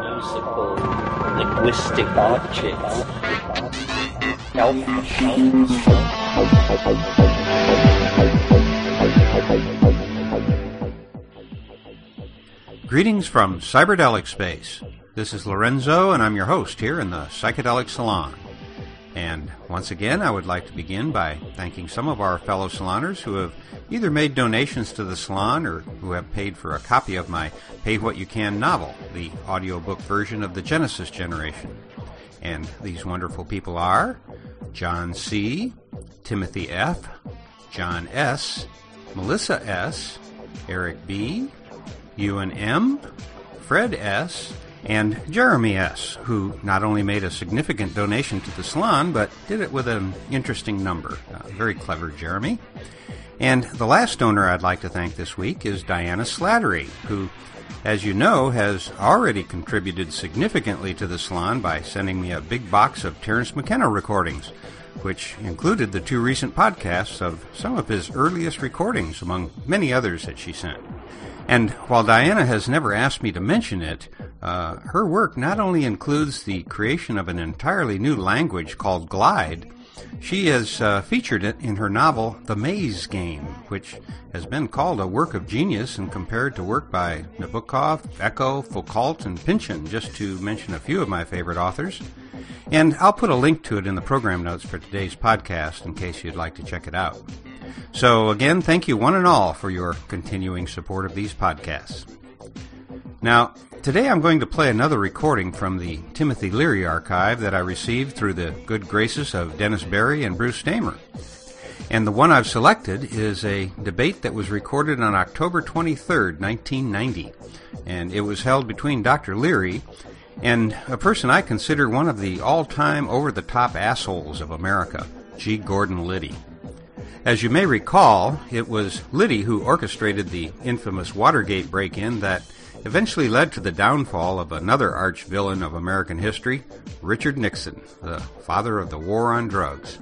musical linguistic objects. Greetings from Cyberdelic Space. This is Lorenzo, and I'm your host here in the Psychedelic Salon. And once again, I would like to begin by thanking some of our fellow saloners who have either made donations to the salon or who have paid for a copy of my Pay What You Can novel, the audiobook version of the Genesis generation. And these wonderful people are John C., Timothy F., John S., Melissa S., Eric B., Ewan M., Fred S., and Jeremy S., who not only made a significant donation to the salon, but did it with an interesting number. Uh, very clever, Jeremy. And the last donor I'd like to thank this week is Diana Slattery, who, as you know, has already contributed significantly to the salon by sending me a big box of Terence McKenna recordings, which included the two recent podcasts of some of his earliest recordings, among many others that she sent. And while Diana has never asked me to mention it, uh, her work not only includes the creation of an entirely new language called Glide, she has uh, featured it in her novel The Maze Game, which has been called a work of genius and compared to work by Nabokov, Eco, Foucault, and Pynchon, just to mention a few of my favorite authors. And I'll put a link to it in the program notes for today's podcast in case you'd like to check it out. So, again, thank you one and all for your continuing support of these podcasts. Now, today I'm going to play another recording from the Timothy Leary archive that I received through the good graces of Dennis Berry and Bruce Damer. And the one I've selected is a debate that was recorded on October 23rd, 1990. And it was held between Dr. Leary and a person I consider one of the all time over the top assholes of America, G. Gordon Liddy. As you may recall, it was Liddy who orchestrated the infamous Watergate break in that eventually led to the downfall of another arch villain of American history, Richard Nixon, the father of the war on drugs.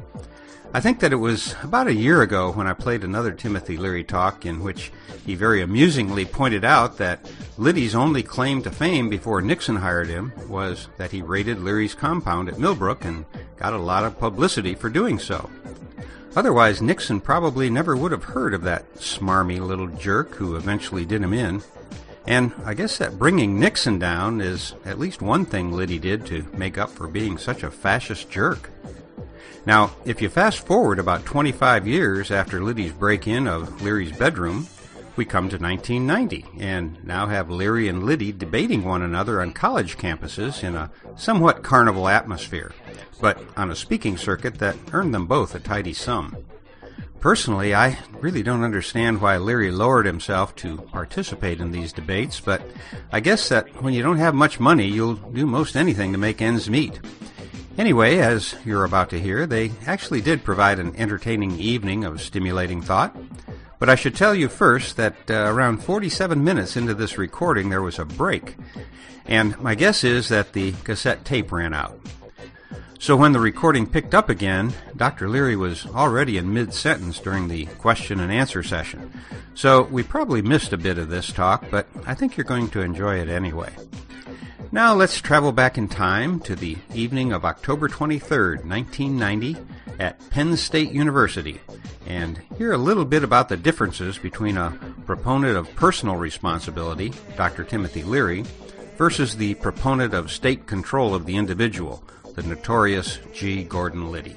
I think that it was about a year ago when I played another Timothy Leary talk in which he very amusingly pointed out that Liddy's only claim to fame before Nixon hired him was that he raided Leary's compound at Millbrook and got a lot of publicity for doing so. Otherwise, Nixon probably never would have heard of that smarmy little jerk who eventually did him in. And I guess that bringing Nixon down is at least one thing Liddy did to make up for being such a fascist jerk. Now, if you fast forward about 25 years after Liddy's break in of Leary's bedroom, we come to 1990 and now have Leary and Liddy debating one another on college campuses in a somewhat carnival atmosphere, but on a speaking circuit that earned them both a tidy sum. Personally, I really don't understand why Leary lowered himself to participate in these debates, but I guess that when you don't have much money, you'll do most anything to make ends meet. Anyway, as you're about to hear, they actually did provide an entertaining evening of stimulating thought. But I should tell you first that uh, around 47 minutes into this recording, there was a break. And my guess is that the cassette tape ran out. So when the recording picked up again, Dr. Leary was already in mid sentence during the question and answer session. So we probably missed a bit of this talk, but I think you're going to enjoy it anyway. Now let's travel back in time to the evening of October 23rd, 1990, at Penn State University, and hear a little bit about the differences between a proponent of personal responsibility, Dr. Timothy Leary, versus the proponent of state control of the individual, the notorious G. Gordon Liddy.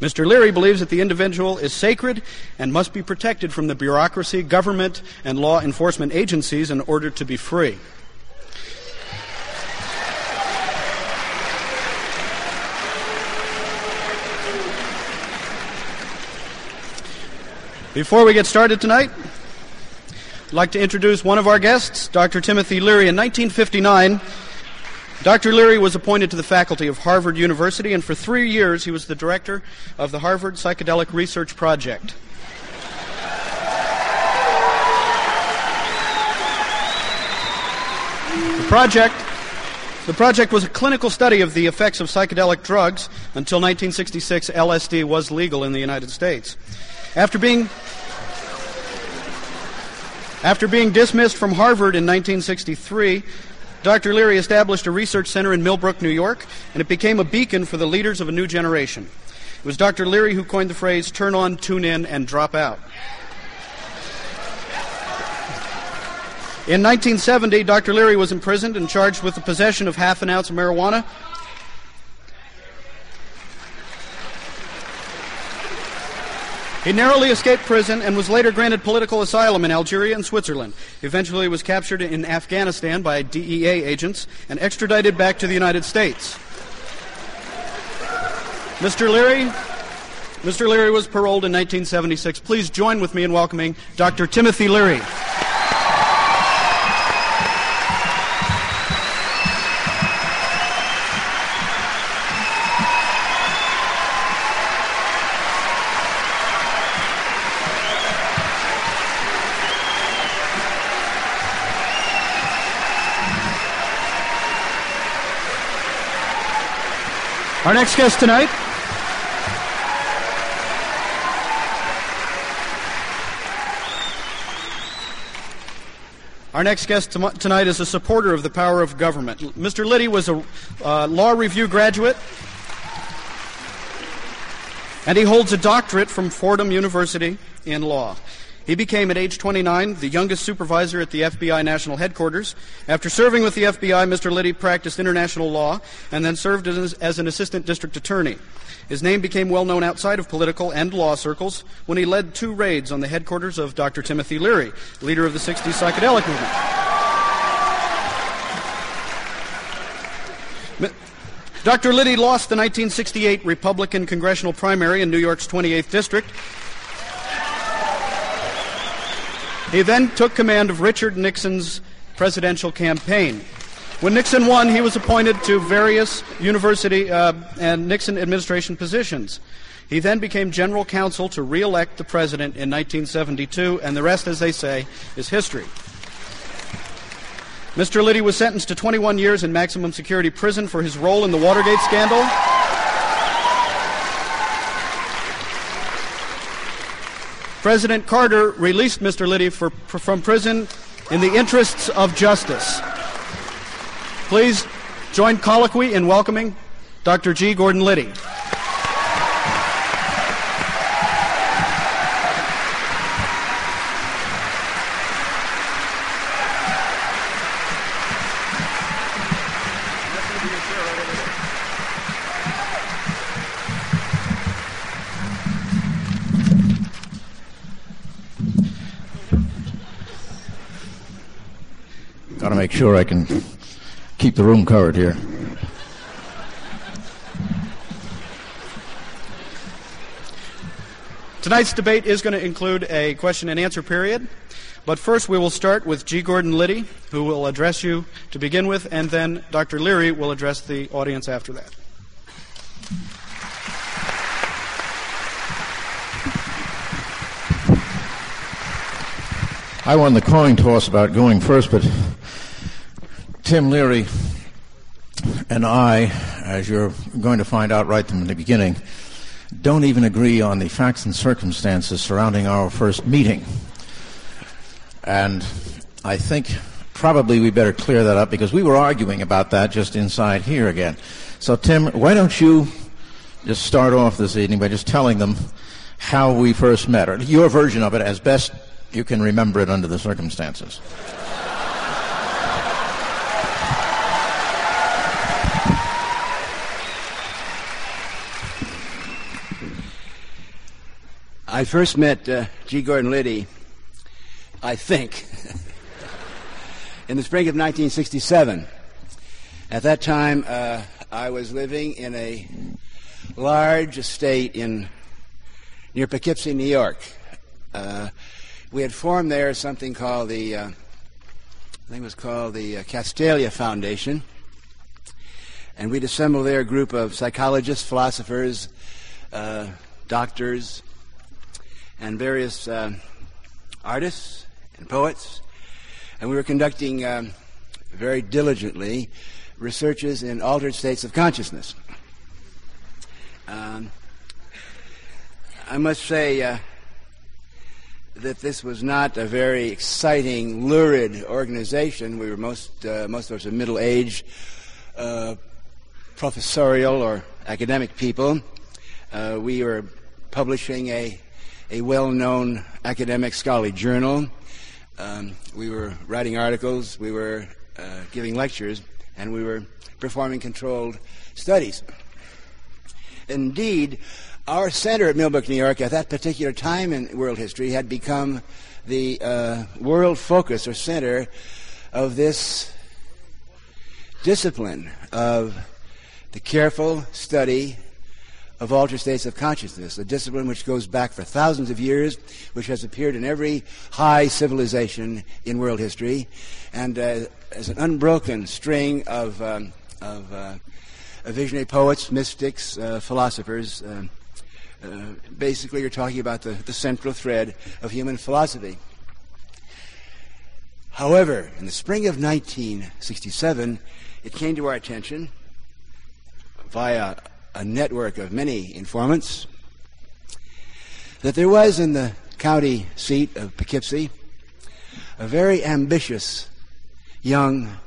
Mr. Leary believes that the individual is sacred and must be protected from the bureaucracy, government, and law enforcement agencies in order to be free. Before we get started tonight, I'd like to introduce one of our guests, Dr. Timothy Leary. In 1959, Dr. Leary was appointed to the faculty of Harvard University, and for three years he was the director of the Harvard Psychedelic Research Project. The project the project was a clinical study of the effects of psychedelic drugs. Until 1966, LSD was legal in the United States. After being After being dismissed from Harvard in 1963, Dr. Leary established a research center in Millbrook, New York, and it became a beacon for the leaders of a new generation. It was Dr. Leary who coined the phrase turn on, tune in, and drop out. In 1970, Dr. Leary was imprisoned and charged with the possession of half an ounce of marijuana. He narrowly escaped prison and was later granted political asylum in Algeria and Switzerland. Eventually, he was captured in Afghanistan by DEA agents and extradited back to the United States. Mr. Leary, Mr. Leary was paroled in 1976. Please join with me in welcoming Dr. Timothy Leary. Our next guest tonight. Our next guest tonight is a supporter of the power of government. Mr. Liddy was a uh, law review graduate, and he holds a doctorate from Fordham University in law. He became, at age 29, the youngest supervisor at the FBI national headquarters. After serving with the FBI, Mr. Liddy practiced international law and then served as, as an assistant district attorney. His name became well known outside of political and law circles when he led two raids on the headquarters of Dr. Timothy Leary, leader of the 60s psychedelic movement. Dr. Liddy lost the 1968 Republican congressional primary in New York's 28th district He then took command of Richard Nixon's presidential campaign. When Nixon won, he was appointed to various university uh, and Nixon administration positions. He then became general counsel to re-elect the president in 1972, and the rest, as they say, is history. Mr. Liddy was sentenced to 21 years in maximum security prison for his role in the Watergate scandal. President Carter released Mr. Liddy for, for, from prison in the interests of justice. Please join colloquy in welcoming Dr. G. Gordon Liddy. Got to make sure I can keep the room covered here. Tonight's debate is going to include a question and answer period. But first, we will start with G. Gordon Liddy, who will address you to begin with, and then Dr. Leary will address the audience after that. I won the coin toss about going first, but Tim Leary and I, as you're going to find out right from the beginning, don't even agree on the facts and circumstances surrounding our first meeting. And I think probably we better clear that up because we were arguing about that just inside here again. So, Tim, why don't you just start off this evening by just telling them how we first met, or your version of it as best you can remember it under the circumstances. I first met uh, G. Gordon Liddy, I think, in the spring of 1967. At that time, uh, I was living in a large estate in near Poughkeepsie, New York. Uh, we had formed there something called the, uh, I think it was called the uh, Castalia Foundation, and we'd assembled there a group of psychologists, philosophers, uh, doctors, and various uh, artists and poets, and we were conducting um, very diligently researches in altered states of consciousness. Um, I must say, uh, that this was not a very exciting, lurid organization. We were most, uh, most of us are middle aged, uh, professorial or academic people. Uh, we were publishing a, a well known academic scholarly journal. Um, we were writing articles, we were uh, giving lectures, and we were performing controlled studies. Indeed, our center at Millbrook, New York, at that particular time in world history, had become the uh, world focus or center of this discipline of the careful study of altered states of consciousness, a discipline which goes back for thousands of years, which has appeared in every high civilization in world history, and uh, as an unbroken string of, um, of uh, visionary poets, mystics, uh, philosophers. Uh, uh, basically, you're talking about the, the central thread of human philosophy. However, in the spring of 1967, it came to our attention via a network of many informants that there was in the county seat of Poughkeepsie a very ambitious young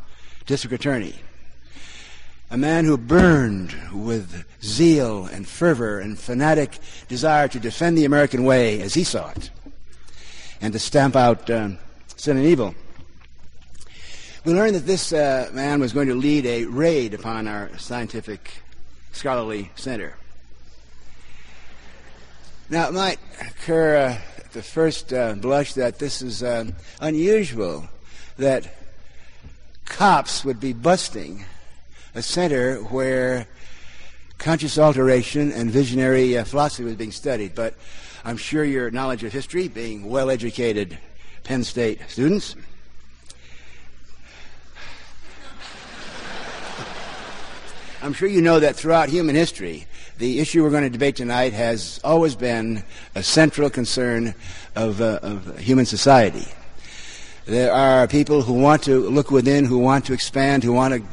district attorney, a man who burned with zeal and fervor and fanatic desire to defend the American way as he saw it and to stamp out um, sin and evil. We learned that this uh, man was going to lead a raid upon our scientific scholarly center. Now, it might occur uh, at the first uh, blush that this is uh, unusual that cops would be busting a center where conscious alteration and visionary uh, philosophy was being studied. But I'm sure your knowledge of history, being well educated Penn State students, I'm sure you know that throughout human history, the issue we're going to debate tonight has always been a central concern of, uh, of human society. There are people who want to look within, who want to expand, who want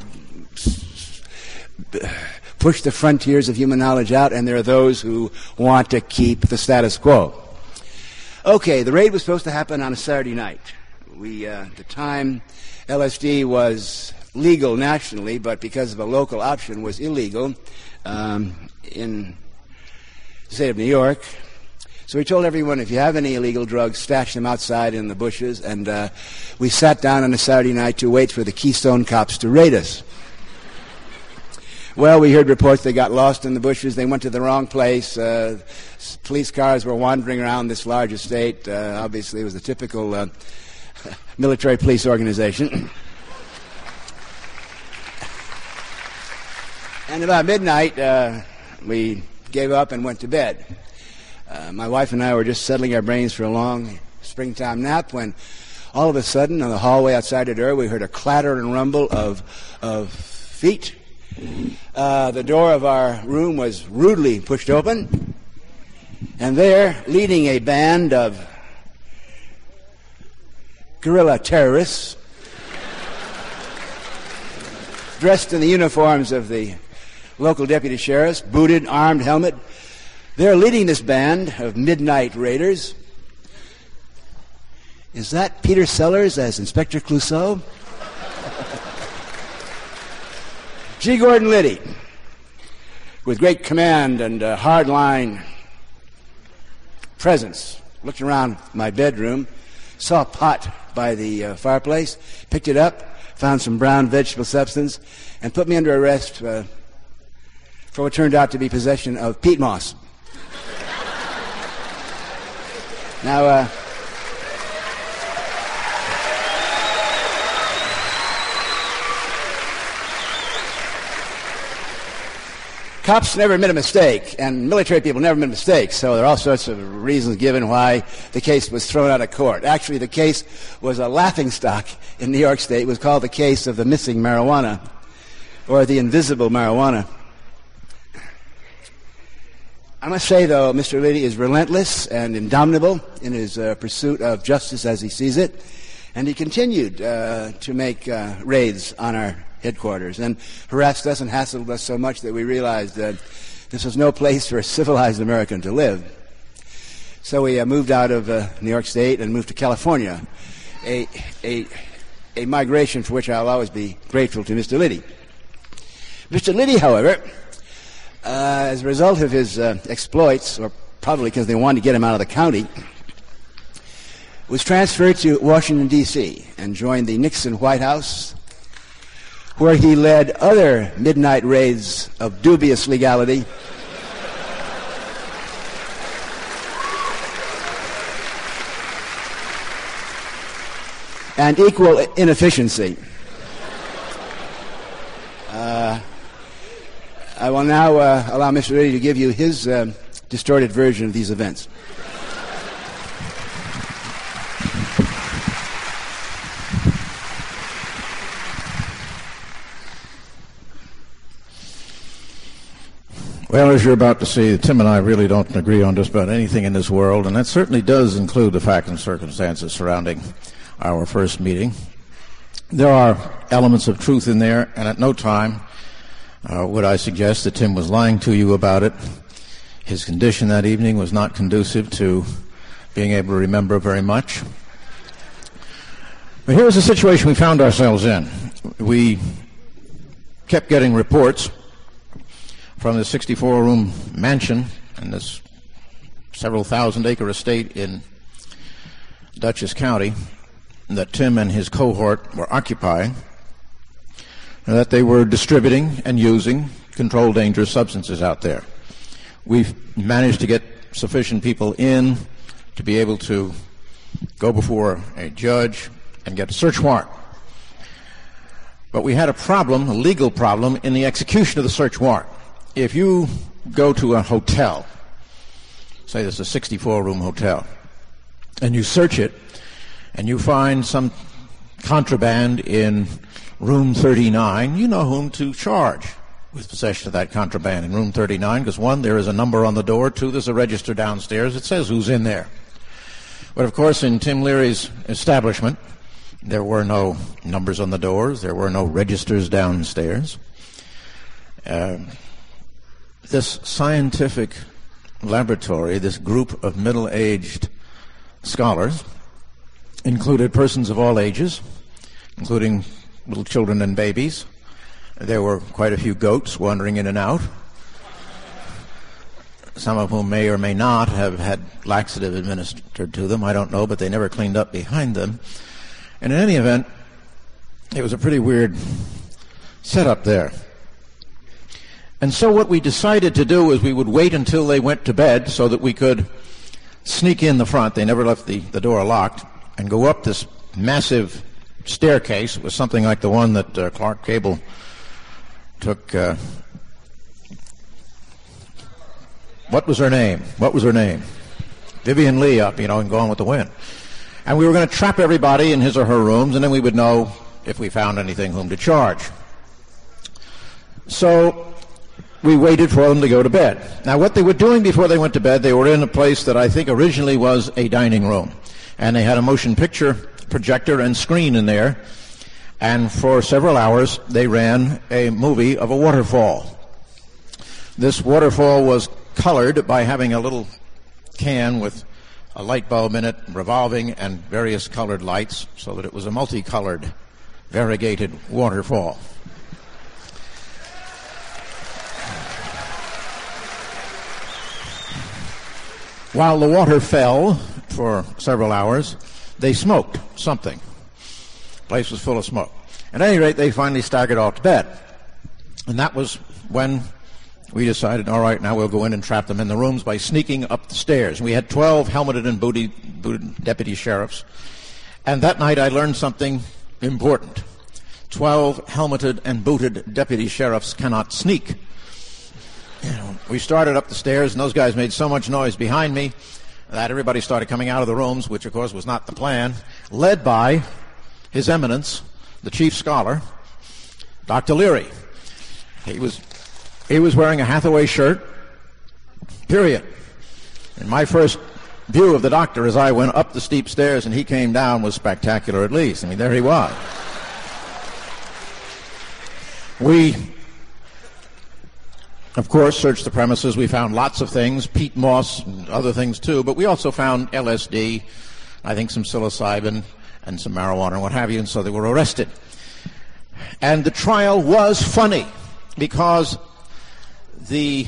to push the frontiers of human knowledge out, and there are those who want to keep the status quo. Okay, the raid was supposed to happen on a Saturday night. We, uh, at the time, LSD was legal nationally, but because of a local option was illegal um, in the state of New York. So we told everyone if you have any illegal drugs, stash them outside in the bushes. And uh, we sat down on a Saturday night to wait for the Keystone cops to raid us. Well, we heard reports they got lost in the bushes. They went to the wrong place. Uh, police cars were wandering around this large estate. Uh, obviously, it was a typical uh, military police organization. And about midnight, uh, we gave up and went to bed. Uh, my wife and I were just settling our brains for a long springtime nap when all of a sudden, on the hallway outside the door, we heard a clatter and rumble of, of feet. Uh, the door of our room was rudely pushed open, and there, leading a band of guerrilla terrorists, dressed in the uniforms of the local deputy sheriffs, booted, armed, helmet. They're leading this band of midnight raiders. Is that Peter Sellers as Inspector Clouseau? G. Gordon Liddy, with great command and uh, hard line presence, looked around my bedroom, saw a pot by the uh, fireplace, picked it up, found some brown vegetable substance, and put me under arrest uh, for what turned out to be possession of peat moss. now, uh, cops never made a mistake, and military people never made mistakes, so there are all sorts of reasons given why the case was thrown out of court. Actually, the case was a laughingstock in New York State. It was called the case of the missing marijuana, or the invisible marijuana. I must say, though, Mr. Liddy is relentless and indomitable in his uh, pursuit of justice as he sees it, and he continued uh, to make uh, raids on our headquarters and harassed us and hassled us so much that we realized that this was no place for a civilized American to live. So we uh, moved out of uh, New York State and moved to California, a, a, a migration for which I'll always be grateful to Mr. Liddy. Mr. Liddy, however, uh, as a result of his uh, exploits, or probably because they wanted to get him out of the county, was transferred to Washington, D.C., and joined the Nixon White House, where he led other midnight raids of dubious legality. and equal inefficiency. Uh, I will now uh, allow Mr. Liddy to give you his uh, distorted version of these events. Well, as you're about to see, Tim and I really don't agree on just about anything in this world, and that certainly does include the facts and circumstances surrounding our first meeting. There are elements of truth in there, and at no time uh, would I suggest that Tim was lying to you about it. His condition that evening was not conducive to being able to remember very much. But here's the situation we found ourselves in. We kept getting reports from the 64 room mansion in this several thousand acre estate in Dutchess County that Tim and his cohort were occupying, that they were distributing and using controlled dangerous substances out there. We've managed to get sufficient people in to be able to go before a judge and get a search warrant. But we had a problem, a legal problem, in the execution of the search warrant if you go to a hotel, say there's a 64 room hotel, and you search it, and you find some contraband in room 39, you know whom to charge with possession of that contraband in room 39 because one, there is a number on the door, two, there's a register downstairs that says who's in there. But of course, in Tim Leary's establishment, there were no numbers on the doors, there were no registers downstairs. Uh, this scientific laboratory, this group of middle aged scholars, included persons of all ages, including little children and babies. There were quite a few goats wandering in and out, some of whom may or may not have had laxative administered to them. I don't know, but they never cleaned up behind them. And in any event, it was a pretty weird setup there. And so what we decided to do is we would wait until they went to bed so that we could sneak in the front. They never left the, the door locked and go up this massive staircase. It was something like the one that uh, Clark Gable took. Uh, what was her name? What was her name? Vivien Leigh up, you know, and Gone with the Wind. And we were going to trap everybody in his or her rooms, and then we would know if we found anything whom to charge. So we waited for them to go to bed. Now, what they were doing before they went to bed, they were in a place that I think originally was a dining room. And they had a motion picture projector and screen in there. And for several hours, they ran a movie of a waterfall. This waterfall was colored by having a little can with a light bulb in it, revolving, and various colored lights, so that it was a multicolored, variegated waterfall. While the water fell for several hours, they smoked something. The place was full of smoke. At any rate, they finally staggered off to bed. And that was when we decided, all right, now we'll go in and trap them in the rooms by sneaking up the stairs. We had 12 helmeted and booted, booted deputy sheriffs. And that night I learned something important. 12 helmeted and booted deputy sheriffs cannot sneak. You know, we started up the stairs, and those guys made so much noise behind me that everybody started coming out of the rooms, which of course was not the plan, led by His Eminence, the chief scholar, Dr. Leary. He was, he was wearing a Hathaway shirt, period. And my first view of the doctor as I went up the steep stairs and he came down was spectacular at least. I mean, there he was. We of course, searched the premises. We found lots of things, peat moss and other things too, but we also found LSD, I think some psilocybin and some marijuana and what have you, and so they were arrested. And the trial was funny because the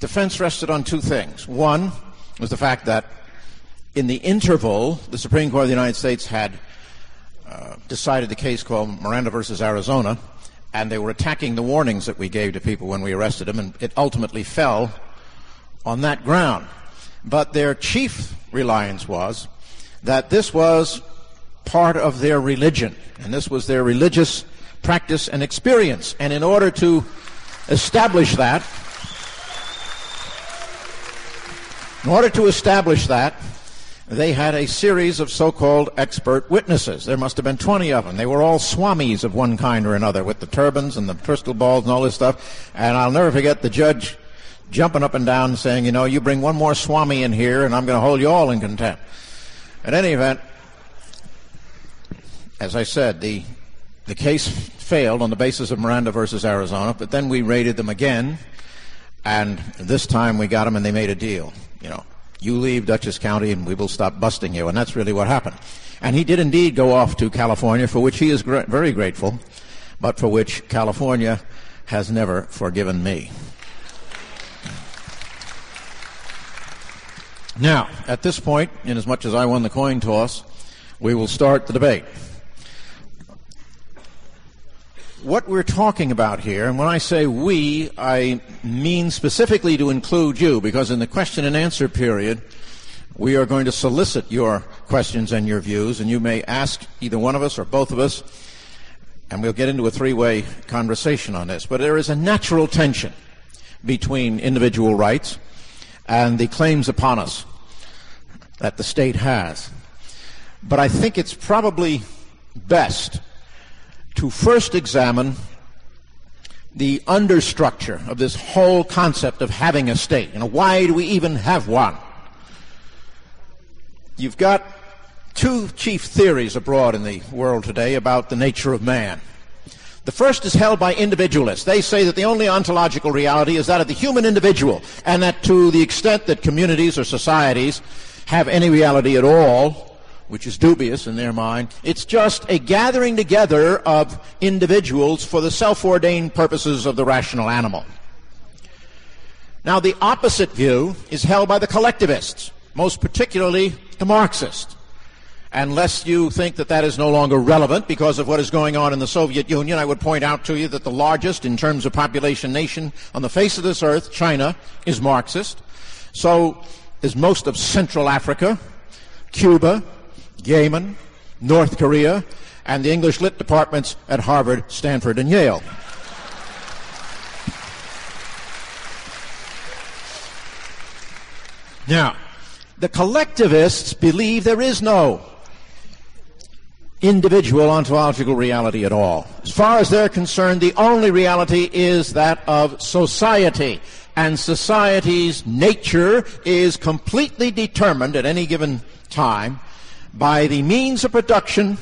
defense rested on two things. One was the fact that in the interval, the Supreme Court of the United States had uh, decided the case called Miranda versus Arizona, and they were attacking the warnings that we gave to people when we arrested them, and it ultimately fell on that ground. But their chief reliance was that this was part of their religion, and this was their religious practice and experience. And in order to establish that, in order to establish that, they had a series of so-called expert witnesses. There must have been 20 of them. They were all swamis of one kind or another with the turbans and the crystal balls and all this stuff. And I'll never forget the judge jumping up and down saying, you know, you bring one more swami in here and I'm going to hold you all in contempt. At any event, as I said, the, the case failed on the basis of Miranda versus Arizona, but then we raided them again, and this time we got them and they made a deal. You know, you leave Dutchess County and we will stop busting you. And that's really what happened. And he did indeed go off to California, for which he is very grateful, but for which California has never forgiven me. Now, at this point, inasmuch as I won the coin toss, we will start the debate. What we're talking about here, and when I say we, I mean specifically to include you, because in the question and answer period, we are going to solicit your questions and your views, and you may ask either one of us or both of us, and we'll get into a three-way conversation on this. But there is a natural tension between individual rights and the claims upon us that the state has. But I think it's probably best to first examine the understructure of this whole concept of having a state. You know, why do we even have one? You've got two chief theories abroad in the world today about the nature of man. The first is held by individualists. They say that the only ontological reality is that of the human individual, and that to the extent that communities or societies have any reality at all, which is dubious in their mind. It's just a gathering together of individuals for the self-ordained purposes of the rational animal. Now, the opposite view is held by the collectivists, most particularly the Marxists. Unless you think that that is no longer relevant because of what is going on in the Soviet Union, I would point out to you that the largest in terms of population nation on the face of this earth, China, is Marxist. So is most of Central Africa, Cuba, Yemen, North Korea, and the English Lit departments at Harvard, Stanford, and Yale. Now, the collectivists believe there is no individual ontological reality at all. As far as they're concerned, the only reality is that of society. And society's nature is completely determined at any given time by the means of production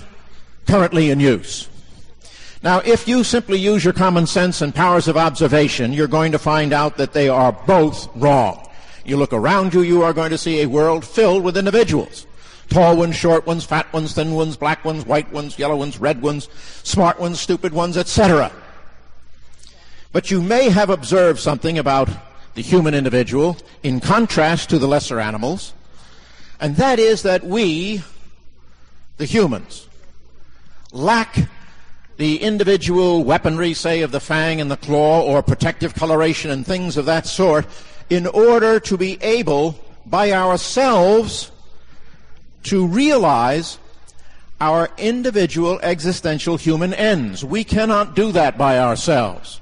currently in use. Now, if you simply use your common sense and powers of observation, you're going to find out that they are both wrong. You look around you, you are going to see a world filled with individuals. Tall ones, short ones, fat ones, thin ones, black ones, white ones, yellow ones, red ones, smart ones, stupid ones, etc. But you may have observed something about the human individual in contrast to the lesser animals, and that is that we the humans, lack the individual weaponry, say, of the fang and the claw or protective coloration and things of that sort in order to be able by ourselves to realize our individual existential human ends. We cannot do that by ourselves.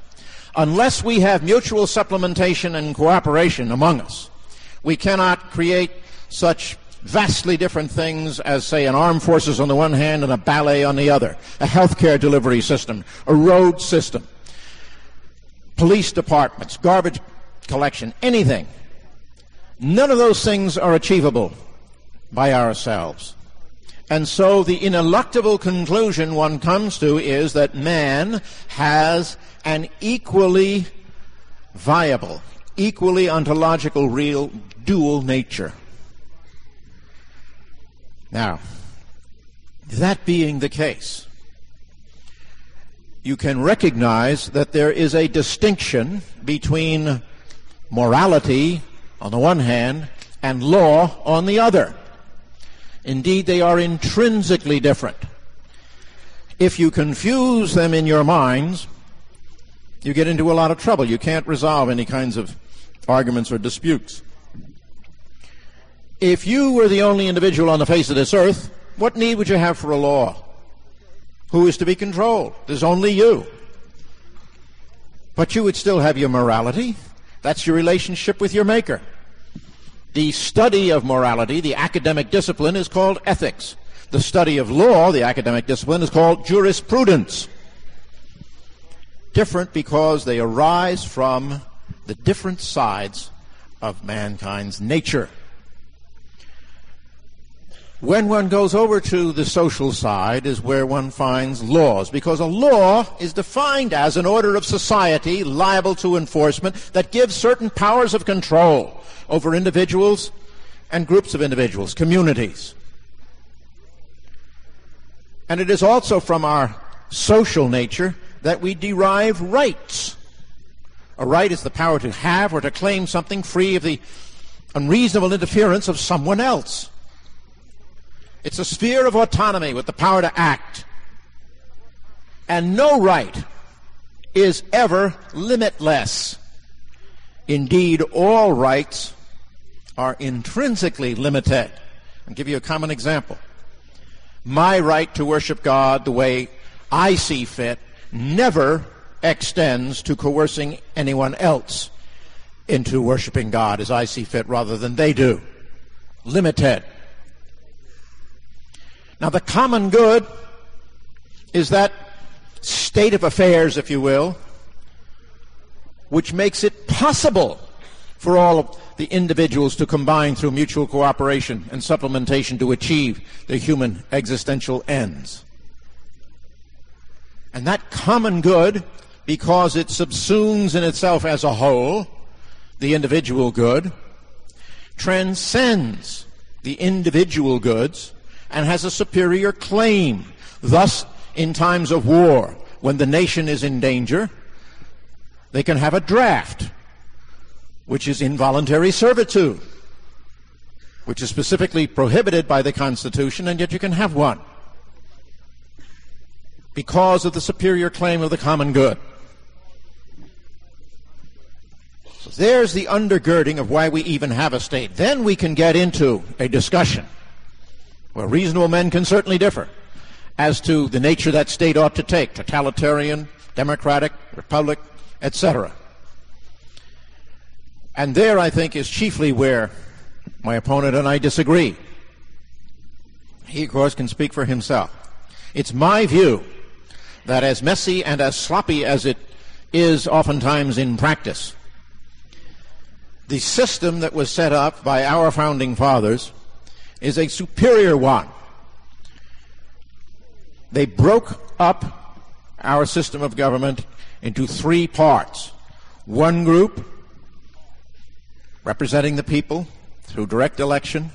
Unless we have mutual supplementation and cooperation among us, we cannot create such vastly different things as, say, an armed forces on the one hand and a ballet on the other, a healthcare delivery system, a road system, police departments, garbage collection, anything. None of those things are achievable by ourselves. And so the ineluctable conclusion one comes to is that man has an equally viable, equally ontological, real, dual nature. Now, that being the case, you can recognize that there is a distinction between morality on the one hand and law on the other. Indeed, they are intrinsically different. If you confuse them in your minds, you get into a lot of trouble. You can't resolve any kinds of arguments or disputes. If you were the only individual on the face of this earth, what need would you have for a law? Who is to be controlled? There's only you. But you would still have your morality. That's your relationship with your Maker. The study of morality, the academic discipline, is called ethics. The study of law, the academic discipline, is called jurisprudence. Different because they arise from the different sides of mankind's nature. When one goes over to the social side is where one finds laws, because a law is defined as an order of society liable to enforcement that gives certain powers of control over individuals and groups of individuals, communities. And it is also from our social nature that we derive rights. A right is the power to have or to claim something free of the unreasonable interference of someone else. It's a sphere of autonomy with the power to act. And no right is ever limitless. Indeed, all rights are intrinsically limited. I'll give you a common example. My right to worship God the way I see fit never extends to coercing anyone else into worshiping God as I see fit rather than they do. Limited. Now, the common good is that state of affairs, if you will, which makes it possible for all of the individuals to combine through mutual cooperation and supplementation to achieve their human existential ends. And that common good, because it subsumes in itself as a whole the individual good, transcends the individual goods and has a superior claim. Thus, in times of war, when the nation is in danger, they can have a draft, which is involuntary servitude, which is specifically prohibited by the Constitution, and yet you can have one because of the superior claim of the common good. So there's the undergirding of why we even have a state. Then we can get into a discussion well, reasonable men can certainly differ as to the nature that state ought to take totalitarian, democratic, republic, etc. And there, I think, is chiefly where my opponent and I disagree. He, of course, can speak for himself. It's my view that as messy and as sloppy as it is oftentimes in practice, the system that was set up by our founding fathers is a superior one. They broke up our system of government into three parts. One group representing the people through direct election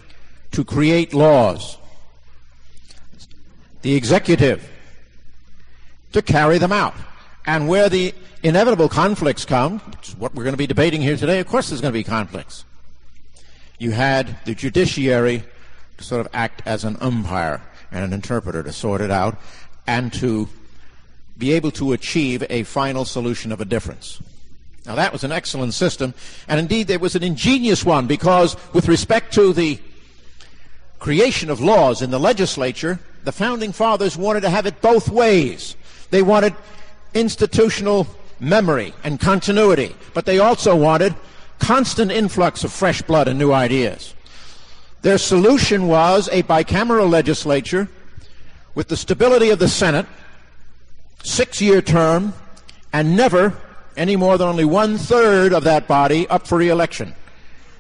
to create laws. The executive to carry them out. And where the inevitable conflicts come, which is what we're going to be debating here today, of course there's going to be conflicts. You had the judiciary to sort of act as an umpire and an interpreter to sort it out and to be able to achieve a final solution of a difference. Now, that was an excellent system, and indeed, it was an ingenious one because, with respect to the creation of laws in the legislature, the founding fathers wanted to have it both ways. They wanted institutional memory and continuity, but they also wanted constant influx of fresh blood and new ideas. Their solution was a bicameral legislature with the stability of the Senate, six year term, and never any more than only one third of that body up for re election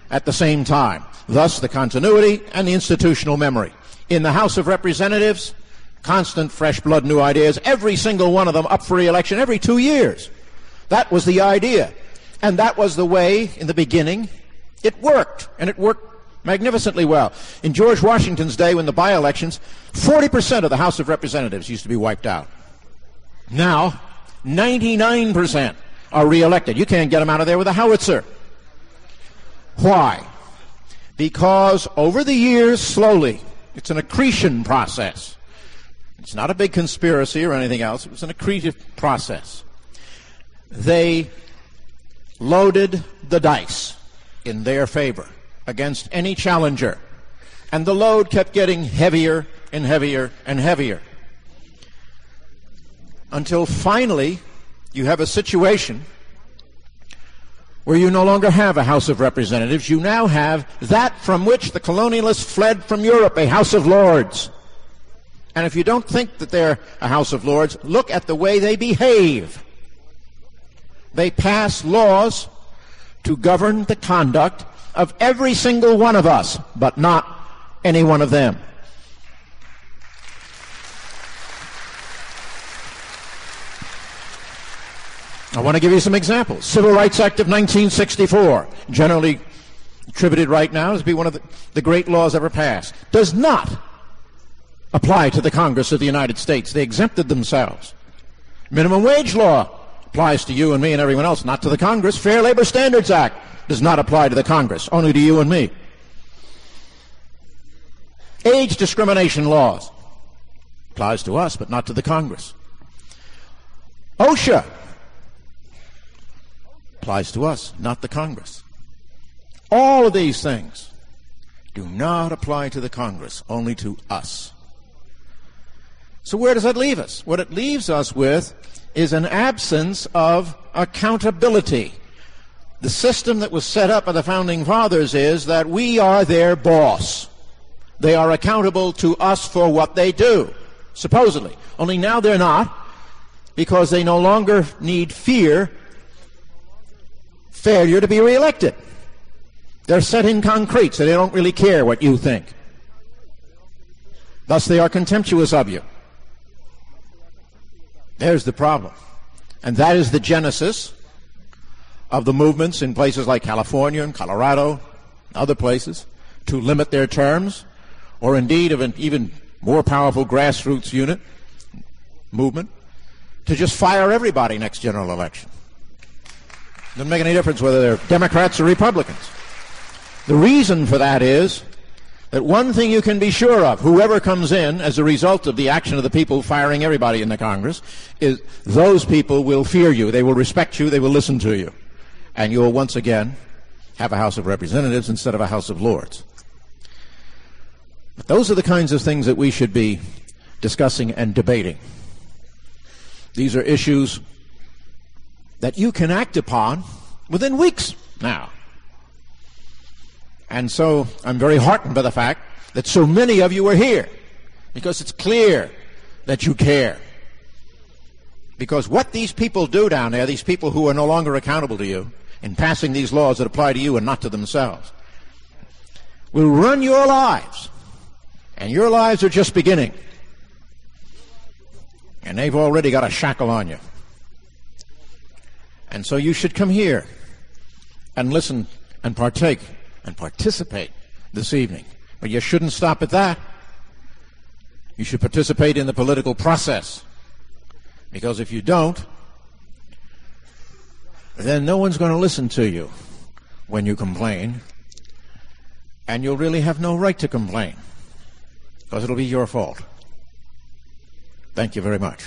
at the same time. Thus, the continuity and the institutional memory. In the House of Representatives, constant fresh blood, new ideas, every single one of them up for re election every two years. That was the idea. And that was the way, in the beginning, it worked. And it worked magnificently well. In George Washington's day, when the by elections, 40% of the House of Representatives used to be wiped out. Now, 99% are reelected. You can't get them out of there with a howitzer. Why? Because over the years, slowly, it's an accretion process. It's not a big conspiracy or anything else. It was an accretive process. They loaded the dice in their favor against any challenger. And the load kept getting heavier and heavier and heavier. Until finally, you have a situation where you no longer have a House of Representatives. You now have that from which the colonialists fled from Europe, a House of Lords. And if you don't think that they're a House of Lords, look at the way they behave. They pass laws to govern the conduct of every single one of us, but not any one of them. I want to give you some examples. Civil Rights Act of 1964, generally attributed right now as being one of the, the great laws ever passed, does not apply to the Congress of the United States. They exempted themselves. Minimum wage law applies to you and me and everyone else, not to the Congress. Fair Labor Standards Act does not apply to the Congress, only to you and me. Age discrimination laws applies to us, but not to the Congress. OSHA applies to us, not the Congress. All of these things do not apply to the Congress, only to us. So where does that leave us? What it leaves us with is an absence of accountability. The system that was set up by the founding fathers is that we are their boss. They are accountable to us for what they do, supposedly. Only now they're not, because they no longer need fear failure to be reelected. They're set in concrete, so they don't really care what you think. Thus, they are contemptuous of you. There's the problem. And that is the genesis of the movements in places like California and Colorado, other places, to limit their terms, or indeed of an even more powerful grassroots unit, movement, to just fire everybody next general election. Doesn't make any difference whether they're Democrats or Republicans. The reason for that is that one thing you can be sure of, whoever comes in as a result of the action of the people firing everybody in the Congress, is those people will fear you. They will respect you. They will listen to you. And you will once again have a House of Representatives instead of a House of Lords. But those are the kinds of things that we should be discussing and debating. These are issues that you can act upon within weeks now. And so I'm very heartened by the fact that so many of you are here because it's clear that you care. Because what these people do down there, these people who are no longer accountable to you in passing these laws that apply to you and not to themselves, will run your lives. And your lives are just beginning. And they've already got a shackle on you. And so you should come here and listen and partake and participate this evening. But you shouldn't stop at that. You should participate in the political process. Because if you don't, then no one's going to listen to you when you complain. And you'll really have no right to complain. Because it'll be your fault. Thank you very much.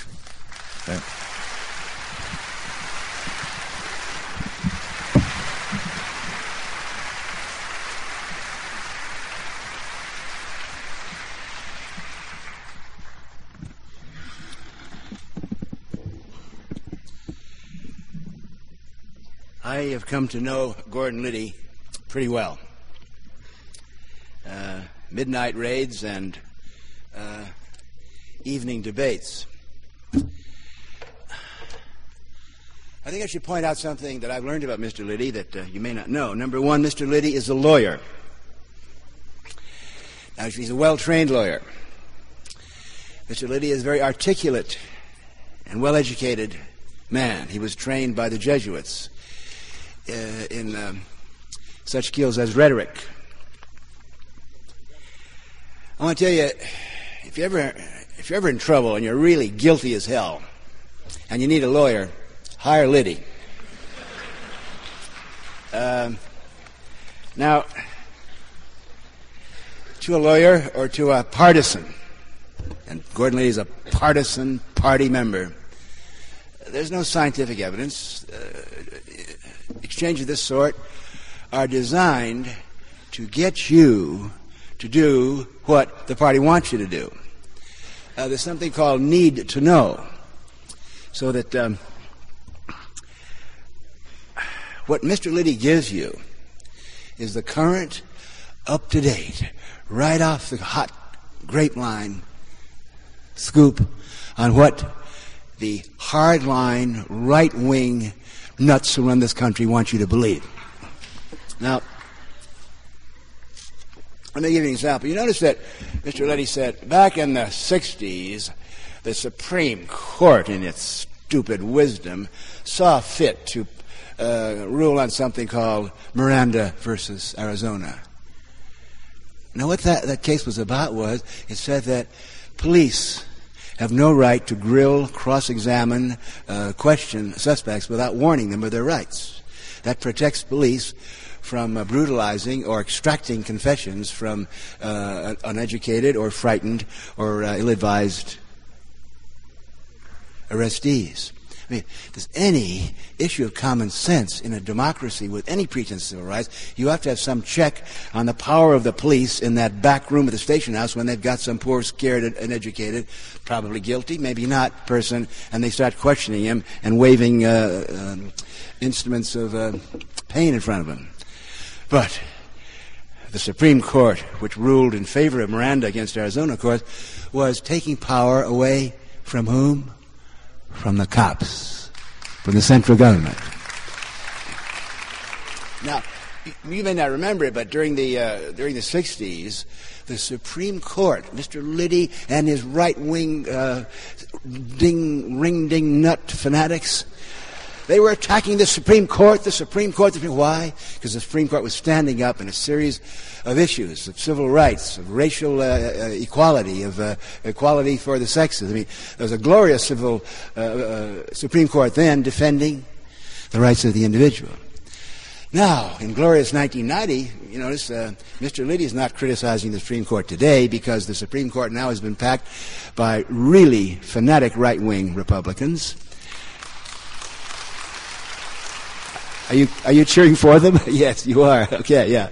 I have come to know Gordon Liddy pretty well. Uh, midnight raids and uh, evening debates. I think I should point out something that I've learned about Mr. Liddy that uh, you may not know. Number one, Mr. Liddy is a lawyer. Now, he's a well trained lawyer. Mr. Liddy is a very articulate and well educated man. He was trained by the Jesuits in um, such skills as rhetoric. I want to tell you, if you ever if you're ever in trouble and you're really guilty as hell, and you need a lawyer, hire Liddy. Um, now, to a lawyer or to a partisan, and Gordon Liddy is a partisan party member, there's no scientific evidence. Uh, exchanges of this sort are designed to get you to do what the party wants you to do. Uh, there's something called need to know. So that um, what Mr. Liddy gives you is the current, up to date, right off the hot grapevine scoop on what the hardline, right wing nuts who run this country want you to believe. Now, let me give you an example. You notice that Mr. Liddy said back in the 60s, the Supreme Court, in its stupid wisdom, saw fit to uh, rule on something called Miranda versus Arizona. Now, what that, that case was about was it said that police have no right to grill, cross examine, uh, question suspects without warning them of their rights. That protects police from uh, brutalizing or extracting confessions from uh, uneducated or frightened or uh, ill advised arrestees. I mean, there's any issue of common sense in a democracy with any pretense of civil rights, you have to have some check on the power of the police in that back room of the station house when they've got some poor, scared, uneducated, probably guilty, maybe not person, and they start questioning him and waving uh, um, instruments of uh, pain in front of him. But the Supreme Court, which ruled in favor of Miranda against Arizona, of course, was taking power away from whom? From the cops, from the central government. Now, you may not remember it, but during the uh, during the '60s, the Supreme Court, Mr. Liddy and his right-wing uh, ding ring ding nut fanatics, they were attacking the Supreme Court. The Supreme Court. Why? Because the Supreme Court was standing up in a series of issues of civil rights, of racial uh, uh, equality, of uh, equality for the sexes. I mean, there was a glorious civil uh, uh, Supreme Court then defending the rights of the individual. Now, in glorious 1990, you notice uh, Mr. Liddy is not criticizing the Supreme Court today because the Supreme Court now has been packed by really fanatic right wing Republicans. Are you, are you cheering for them? yes, you are. Okay, yeah.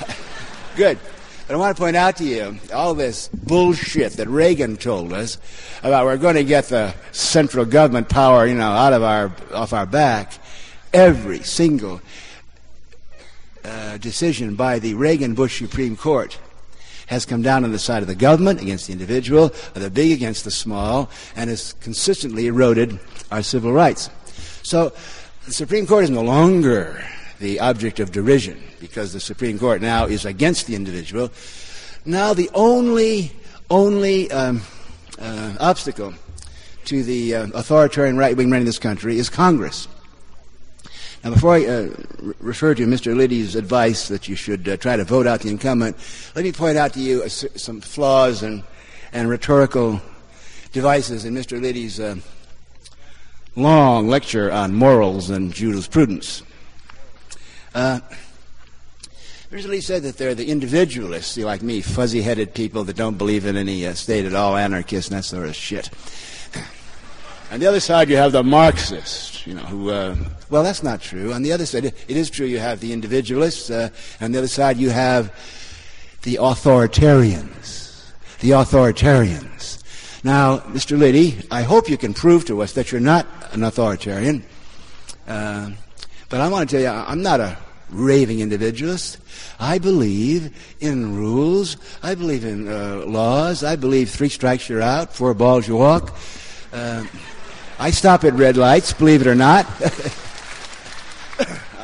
Good. But I want to point out to you all this bullshit that Reagan told us about we're going to get the central government power, you know, out of our off our back. Every single uh, decision by the Reagan Bush Supreme Court has come down on the side of the government against the individual, of the big against the small, and has consistently eroded our civil rights. So the Supreme Court is no longer the object of derision because the Supreme Court now is against the individual. Now the only only um, uh, obstacle to the uh, authoritarian right wing running this country is Congress. Now, before I uh, refer to Mr. Liddy's advice that you should uh, try to vote out the incumbent, let me point out to you uh, some flaws and, and rhetorical devices in Mr. Liddy's uh, long lecture on morals and jurisprudence. Uh, originally said that they're the individualists, like me, fuzzy-headed people that don't believe in any uh, state at all, anarchists and that sort of shit. On the other side, you have the Marxists, you know, who, uh, well, that's not true. On the other side, it is true you have the individualists. Uh, on the other side, you have the authoritarians. The authoritarians. Now, Mr. Liddy, I hope you can prove to us that you're not an authoritarian. Uh, but I want to tell you, I'm not a raving individualist. I believe in rules. I believe in uh, laws. I believe three strikes you're out, four balls you walk. Uh, I stop at red lights, believe it or not.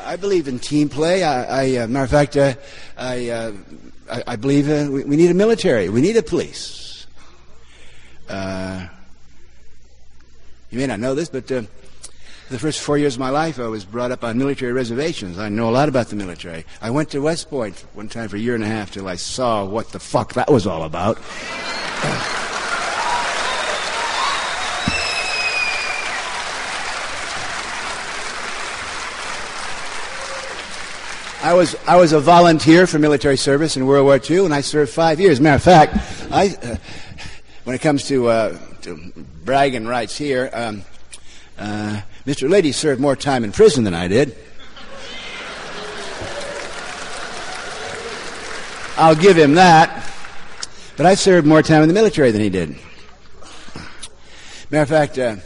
I believe in team play. I, I uh, matter of fact, uh, I, uh, I, I, believe we, we, need a military. We need a police. Uh, you may not know this, but uh, the first four years of my life, I was brought up on military reservations. I know a lot about the military. I went to West Point one time for a year and a half till I saw what the fuck that was all about. I was I was a volunteer for military service in World War II, and I served five years. Matter of fact, I uh, when it comes to, uh, to bragging rights here, um, uh, Mr. Liddy served more time in prison than I did. I'll give him that. But I served more time in the military than he did. Matter of fact, uh,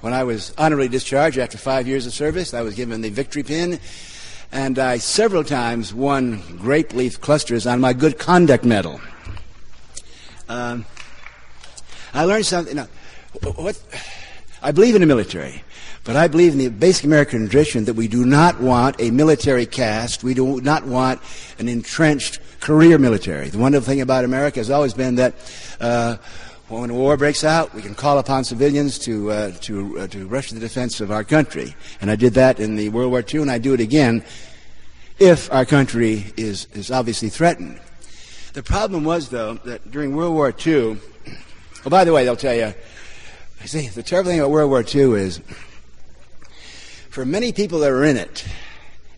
when I was honorably discharged after five years of service, I was given the victory pin and I several times won grape leaf clusters on my good conduct medal. Um, I learned something. Know, what I believe in the military, but I believe in the basic American tradition that we do not want a military caste. We do not want an entrenched career military. The wonderful thing about America has always been that. Uh, when a war breaks out, we can call upon civilians to uh, to uh, to rush to the defense of our country, and I did that in the World War II, and I do it again if our country is is obviously threatened. The problem was, though, that during World War II. Oh, by the way, they'll tell you. See, the terrible thing about World War II is, for many people that were in it,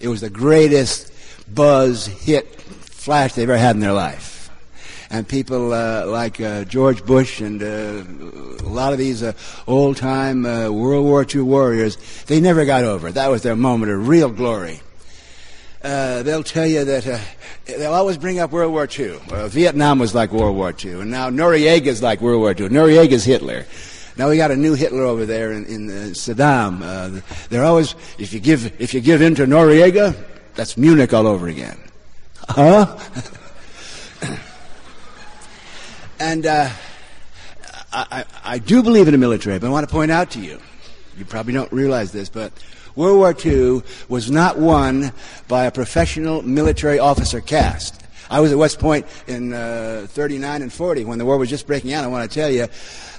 it was the greatest buzz hit flash they've ever had in their life and people uh, like uh, George Bush and uh, a lot of these uh, old time uh, World War II warriors, they never got over it. That was their moment of real glory. Uh, they'll tell you that they'll always bring up World War II. Well, Vietnam was like World War II, and now Noriega is like World War II. Noriega's Hitler. Now we got a new Hitler over there in, in Saddam. they're always if you give if you give in to Noriega, that's Munich all over again. Huh? And uh, I, I, do believe in the military, but I want to point out to you, you probably don't realize this, but World War II was not won by a professional military officer caste. I was at West Point in uh, 39 and 40 when the war was just breaking out. I want to tell you,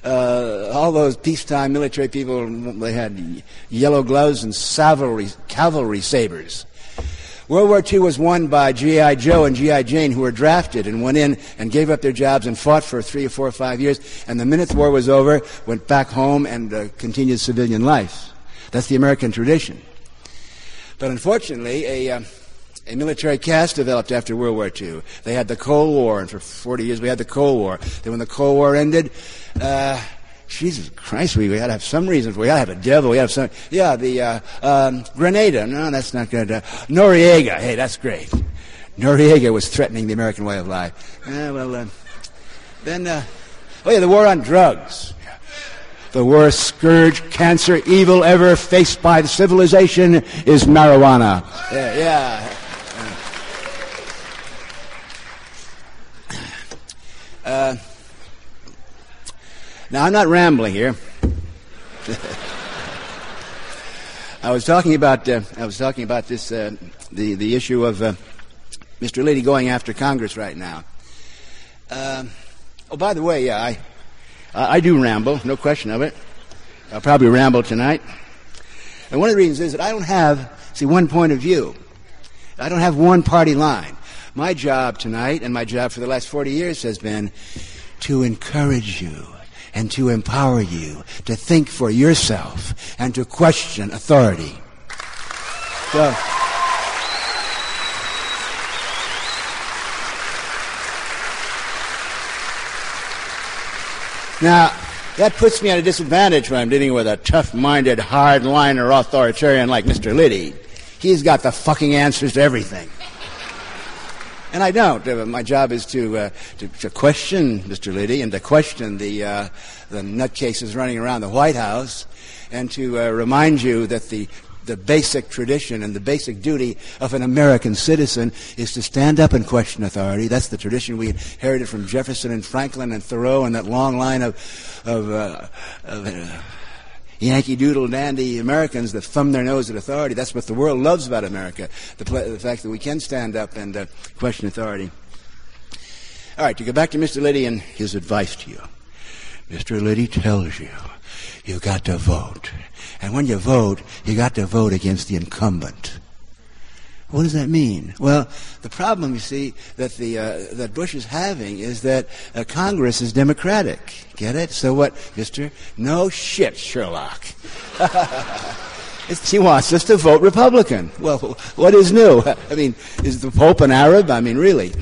uh, all those peacetime military people, they had yellow gloves and cavalry, cavalry sabers. World War II was won by G.I. Joe and G.I. Jane who were drafted and went in and gave up their jobs and fought for three or four or five years. And the minute the war was over, went back home and uh, continued civilian life. That's the American tradition. But unfortunately, a, uh, a military caste developed after World War II. They had the Cold War, and for 40 years we had the Cold War. Then when the Cold War ended, uh, Jesus Christ, we, we got to have some reasons. We got to have a devil. We have some. Yeah, the uh, um, Grenada. No, that's not good. Uh, Noriega. Hey, that's great. Noriega was threatening the American way of life. Uh, well, uh, then, uh, oh yeah, the war on drugs. The worst scourge, cancer, evil ever faced by the civilization is marijuana. Yeah, yeah. Uh, now, I'm not rambling here. I was talking about uh, I was talking about this uh, the the issue of uh, Mr. Liddy going after Congress right now. Um, oh, by the way, yeah, I I do ramble, no question of it. I'll probably ramble tonight. And one of the reasons is that I don't have see one point of view. I don't have one party line. My job tonight and my job for the last 40 years has been to encourage you and to empower you to think for yourself and to question authority. So, now, that puts me at a disadvantage when I'm dealing with a tough-minded, hardliner authoritarian like Mr. Liddy. He's got the fucking answers to everything. And I don't. Uh, my job is to, uh, to, to, question Mr. Liddy and to question the, uh, the nutcases running around the White House and to uh, remind you that the, the basic tradition and the basic duty of an American citizen is to stand up and question authority. That's the tradition we inherited from Jefferson and Franklin and Thoreau and that long line of, of, uh, of uh, Yankee Doodle dandy Americans that thumb their nose at authority. That's what the world loves about America the, pl- the fact that we can stand up and uh, question authority. All right, to go back to Mr. Liddy and his advice to you. Mr. Liddy tells you you got to vote. And when you vote, you got to vote against the incumbent. What does that mean? Well, the problem you see that the uh, that Bush is having is that uh, Congress is Democratic. Get it? So what, Mister? No shit, Sherlock. he wants us to vote Republican. Well, what is new? I mean, is the Pope an Arab? I mean, really?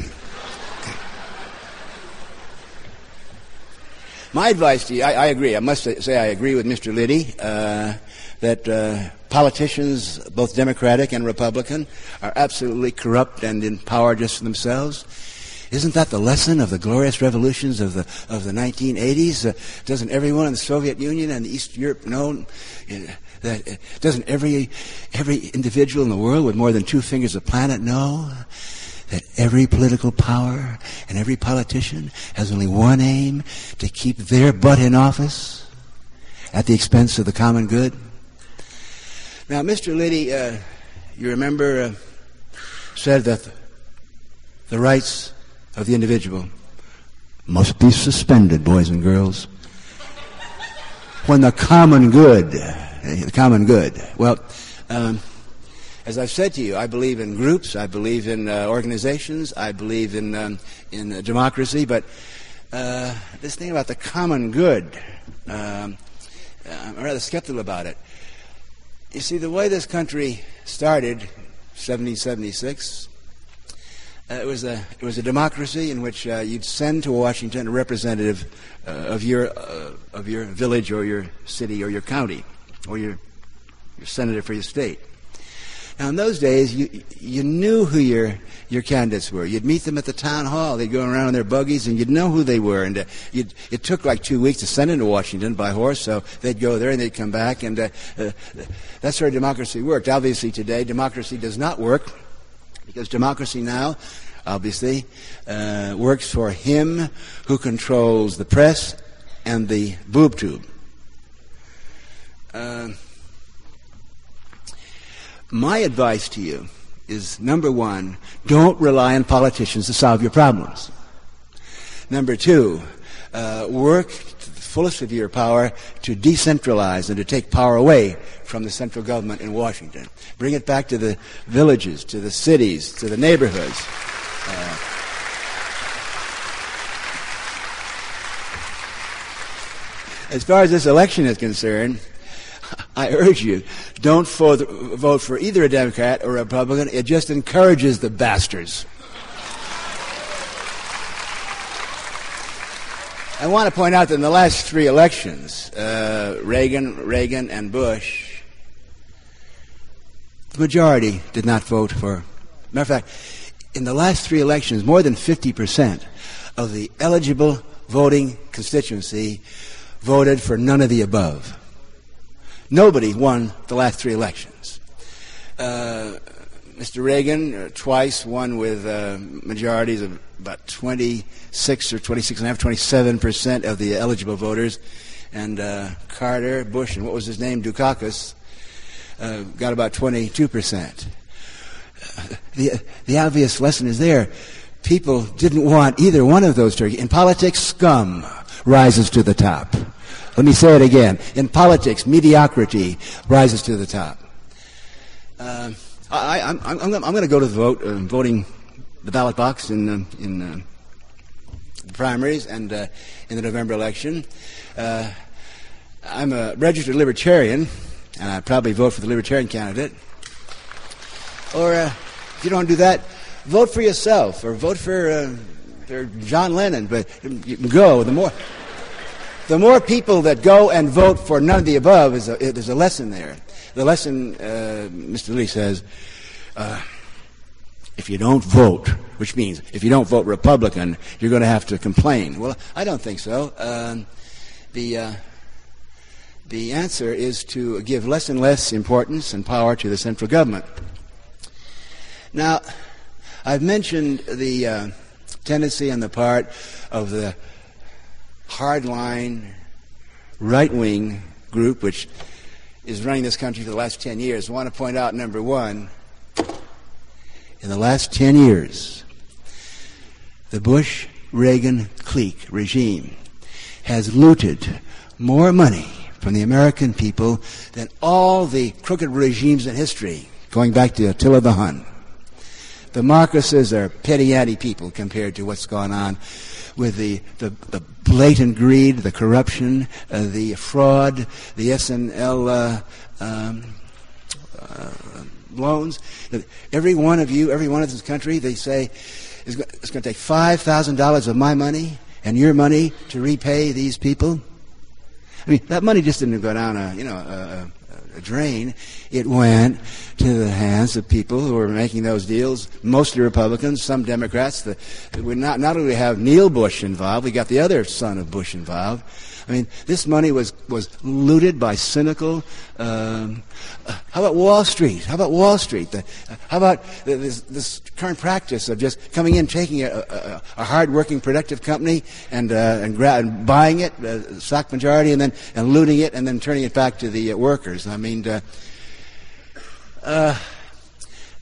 My advice to you, I, I, agree. I must say I agree with Mr. Liddy uh, that uh, politicians, both Democratic and Republican, are absolutely corrupt and in power just for themselves. Isn't that the lesson of the glorious revolutions of the of the 1980s? Uh, doesn't everyone in the Soviet Union and East Europe know uh, that? Uh, doesn't every every individual in the world with more than two fingers of planet know that every political power and every politician has only one aim to keep their butt in office at the expense of the common good? Now, Mr. Liddy, uh, you remember, uh, said that the rights of the individual must be suspended, boys and girls. When the common good, eh, the common good. Well, um, as I've said to you, I believe in groups, I believe in uh, organizations, I believe in um, in uh, democracy, but uh, this thing about the common good, um, I'm rather skeptical about it. You see, the way this country started, 1776, uh, it was a it was a democracy in which uh, you'd send to Washington a representative uh, of your uh, of your village or your city or your county or your your senator for your state. Now, in those days, you, you knew who your, your candidates were. You'd meet them at the town hall. They'd go around in their buggies, and you'd know who they were. And uh, it took like two weeks to send them to Washington by horse, so they'd go there and they'd come back. And uh, uh, that's where democracy worked. Obviously, today, democracy does not work because democracy now, obviously, uh, works for him who controls the press and the boob tube. My advice to you is number one, don't rely on politicians to solve your problems. Number two, uh, work to the fullest of your power to decentralize and to take power away from the central government in Washington. Bring it back to the villages, to the cities, to the neighborhoods. Uh, as far as this election is concerned, I urge you, don't vote for either a Democrat or a Republican. It just encourages the bastards. I want to point out that in the last three elections, uh, Reagan, Reagan, and Bush, the majority did not vote for. Matter of fact, in the last three elections, more than 50% of the eligible voting constituency voted for none of the above. Nobody won the last three elections. Uh, Mr. Reagan uh, twice won with uh, majorities of about 26 or 26 and a half, 27 percent of the eligible voters, and uh, Carter, Bush, and what was his name, Dukakis, uh, got about 22 percent. The the obvious lesson is there. People didn't want either one of those turkeys. In politics, scum rises to the top. Let me say it again. In politics, mediocrity rises to the top. Uh, I, am going to go to the vote, uh, voting the ballot box in, uh, in uh, the primaries and uh, in the November election. Uh, I'm a registered libertarian, and I probably vote for the libertarian candidate. Or if you don't do that, vote for yourself or vote for, for John Lennon. But go. The more the more people that go and vote for none of the above, is a, there's a lesson there. The lesson, uh, Mr. Lee says, uh, if you don't vote, which means if you don't vote Republican, you're going to have to complain. Well, I don't think so. Um, the uh, the answer is to give less and less importance and power to the central government. Now, I've mentioned the uh, tendency on the part of the hardline, right wing group, which is running this country for the last 10 years. I want to point out number one, in the last 10 years, the Bush Reagan clique regime has looted more money from the American people than all the crooked regimes in history, going back to Attila the Hun. The Marcoses are petty petty people compared to what's gone on with the, the, the blatant greed, the corruption, uh, the fraud, the S&L uh, um, uh, loans. Every one of you, every one of this country, they say, is it's going to take $5,000 of my money and your money to repay these people. I mean, that money just didn't go down a, you know, a, a drain. It went to the hands of people who were making those deals, mostly Republicans, some Democrats. The, we not, not only have Neil Bush involved, we got the other son of Bush involved. I mean, this money was, was looted by cynical. Um, uh, how about Wall Street? How about Wall Street? The, uh, how about this, this, current practice of just coming in, taking a, a, a hard-working, productive company and, uh, and, gra- and, buying it, uh, stock majority, and then and looting it, and then turning it back to the uh, workers? I mean, uh,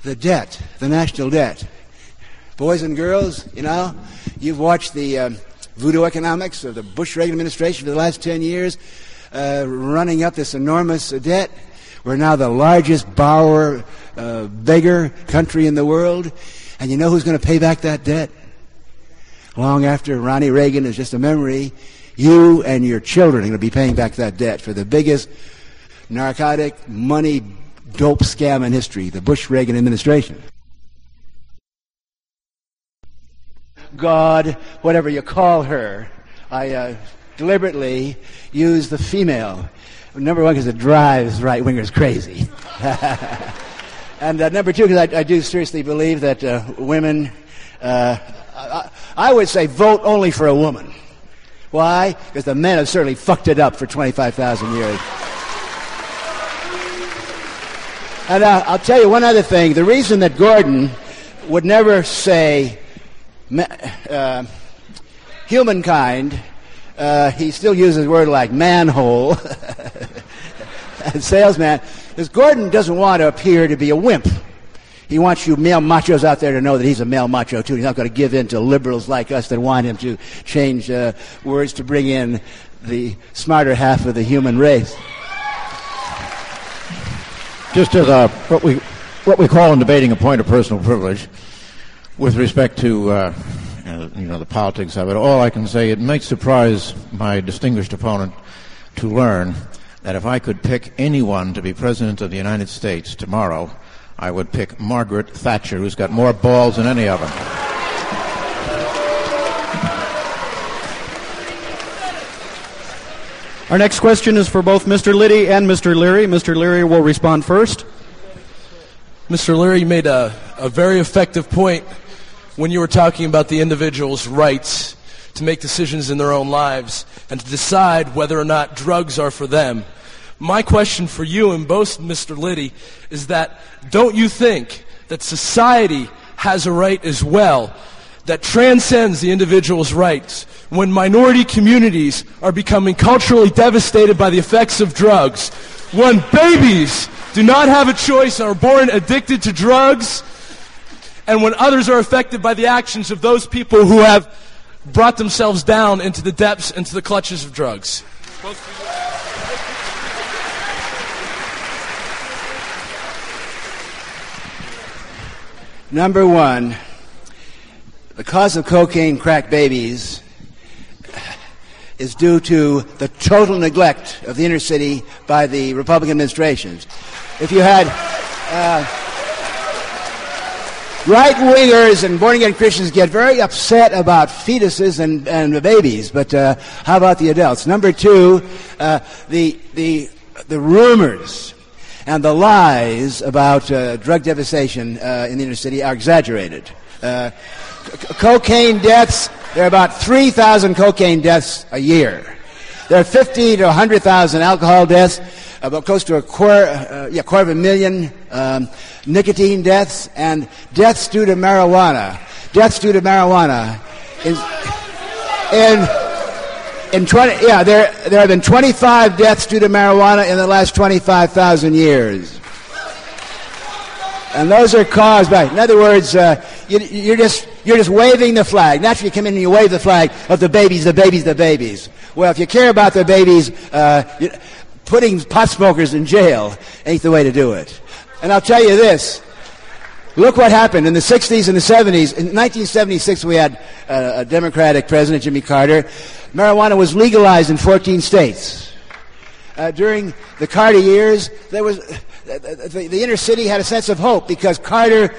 the debt, the national debt. Boys and girls, you know, you've watched the um, voodoo economics of the Bush Reagan administration for the last 10 years, uh, running up this enormous debt. We're now the largest borrower, uh, beggar country in the world. And you know who's going to pay back that debt? Long after Ronnie Reagan is just a memory, you and your children are going to be paying back that debt for the biggest narcotic money dope scam in history, the Bush Reagan administration. God, whatever you call her. I uh, deliberately use the female. Number one, because it drives right wingers crazy. and uh, number two, because I, I, do seriously believe that uh, women, uh, I, I, would say vote only for a woman. Why? Because the men have certainly fucked it up for 25,000 years. And uh, I'll tell you one other thing. The reason that Gordon would never say uh, humankind, uh, he still uses a word like manhole salesman, because Gordon doesn't want to appear to be a wimp. He wants you male machos out there to know that he's a male macho too. He's not going to give in to liberals like us that want him to change uh, words to bring in the smarter half of the human race. Just as a, what we what we call in debating a point of personal privilege, with respect to uh, you know the politics of it, all I can say it might surprise my distinguished opponent to learn that if I could pick anyone to be president of the United States tomorrow, I would pick Margaret Thatcher, who's got more balls than any of them. Our next question is for both Mr. Liddy and Mr. Leary. Mr. Leary will respond first. Mr. Leary made a, a very effective point when you were talking about the individual's rights to make decisions in their own lives and to decide whether or not drugs are for them. My question for you and both Mr. Liddy is that don't you think that society has a right as well that transcends the individual's rights when minority communities are becoming culturally devastated by the effects of drugs, when babies do not have a choice and are born addicted to drugs, and when others are affected by the actions of those people who have brought themselves down into the depths, into the clutches of drugs. Number one, the cause of cocaine crack babies is due to the total neglect of the inner city by the Republican administrations. If you had. Uh, right wingers and born again Christians get very upset about fetuses and, and babies, but uh, how about the adults? Number two, uh, the, the, the rumors and the lies about uh, drug devastation uh, in the inner city are exaggerated. Uh, c- cocaine deaths, there are about 3,000 cocaine deaths a year. There are 50 to 100,000 alcohol deaths about close to a quarter, uh, yeah, quarter of a million um, nicotine deaths and deaths due to marijuana. Deaths due to marijuana. In, in, in 20, yeah, there, there have been 25 deaths due to marijuana in the last 25,000 years. And those are caused by, in other words, uh, you, are just, you're just waving the flag. Naturally, you come in and you wave the flag of the babies, the babies, the babies. Well, if you care about the babies, uh, putting pot smokers in jail ain't the way to do it. And I'll tell you this. Look what happened in the 60s and the 70s. In 1976, we had uh, a Democratic president, Jimmy Carter. Marijuana was legalized in 14 states. Uh, during the Carter years, there was the, the inner city had a sense of hope because Carter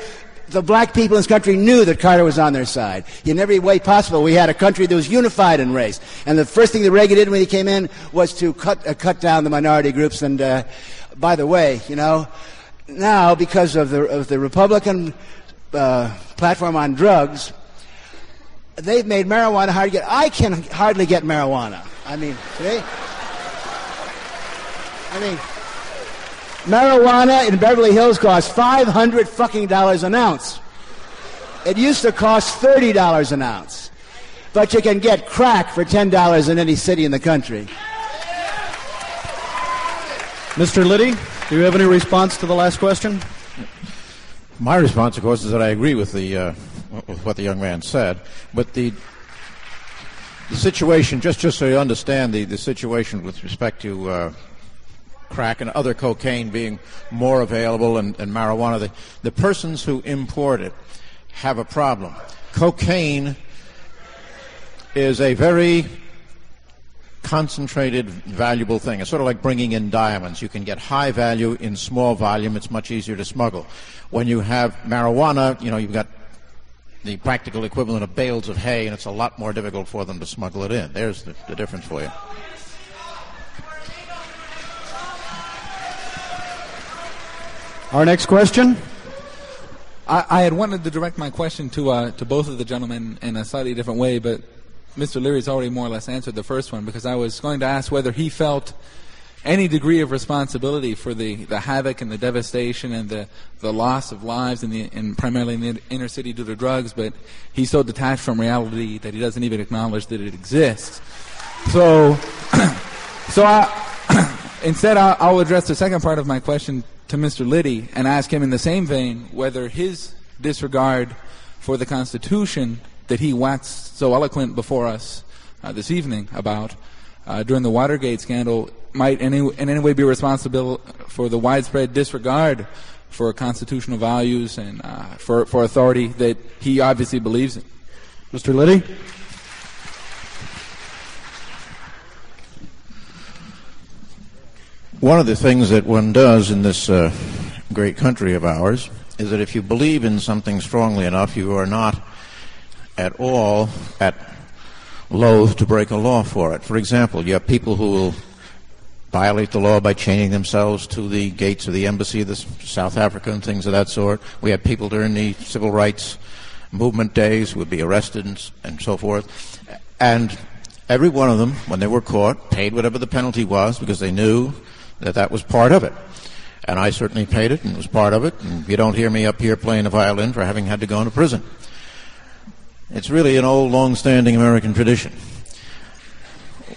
the black people in this country knew that Carter was on their side. In every way possible, we had a country that was unified in race. And the first thing that Reagan did when he came in was to cut, uh, cut down the minority groups. And uh, by the way, you know, now because of the, of the Republican uh, platform on drugs, they've made marijuana hard to get. I can hardly get marijuana. I mean, see? I mean, Marijuana in Beverly Hills costs 500 fucking dollars an ounce. It used to cost $30 an ounce. But you can get crack for $10 in any city in the country. Mr. Liddy, do you have any response to the last question? My response, of course, is that I agree with the uh, with what the young man said. But the the situation, just just so you understand the, the situation with respect to uh, crack and other cocaine being more available and, and marijuana, the, the persons who import it have a problem. Cocaine is a very concentrated, valuable thing. It's sort of like bringing in diamonds. You can get high value in small volume. It's much easier to smuggle. When you have marijuana, you know, you've got the practical equivalent of bales of hay, and it's a lot more difficult for them to smuggle it in. There's the, the difference for you. Our next question. I, I, had wanted to direct my question to uh, to both of the gentlemen in a slightly different way, but Mr. Leary's already more or less answered the first one because I was going to ask whether he felt any degree of responsibility for the, the havoc and the devastation and the, the loss of lives in the in primarily in the inner city due to drugs, but he's so detached from reality that he doesn't even acknowledge that it exists. So, so I, instead I'll, I'll address the second part of my question to Mr. Liddy and ask him in the same vein whether his disregard for the Constitution that he waxed so eloquent before us uh, this evening about uh, during the Watergate scandal might in any, in any way be responsible for the widespread disregard for constitutional values and uh, for, for authority that he obviously believes in. Mr. Liddy? One of the things that one does in this uh, great country of ours is that if you believe in something strongly enough, you are not at all at loath to break a law for it. For example, you have people who will violate the law by chaining themselves to the gates of the embassy of South Africa and things of that sort. We had people during the civil rights movement days who would be arrested and, and so forth. And every one of them, when they were caught, paid whatever the penalty was because they knew that that was part of it. And I certainly paid it and was part of it. And you don't hear me up here playing the violin for having had to go into prison. It's really an old, long-standing American tradition.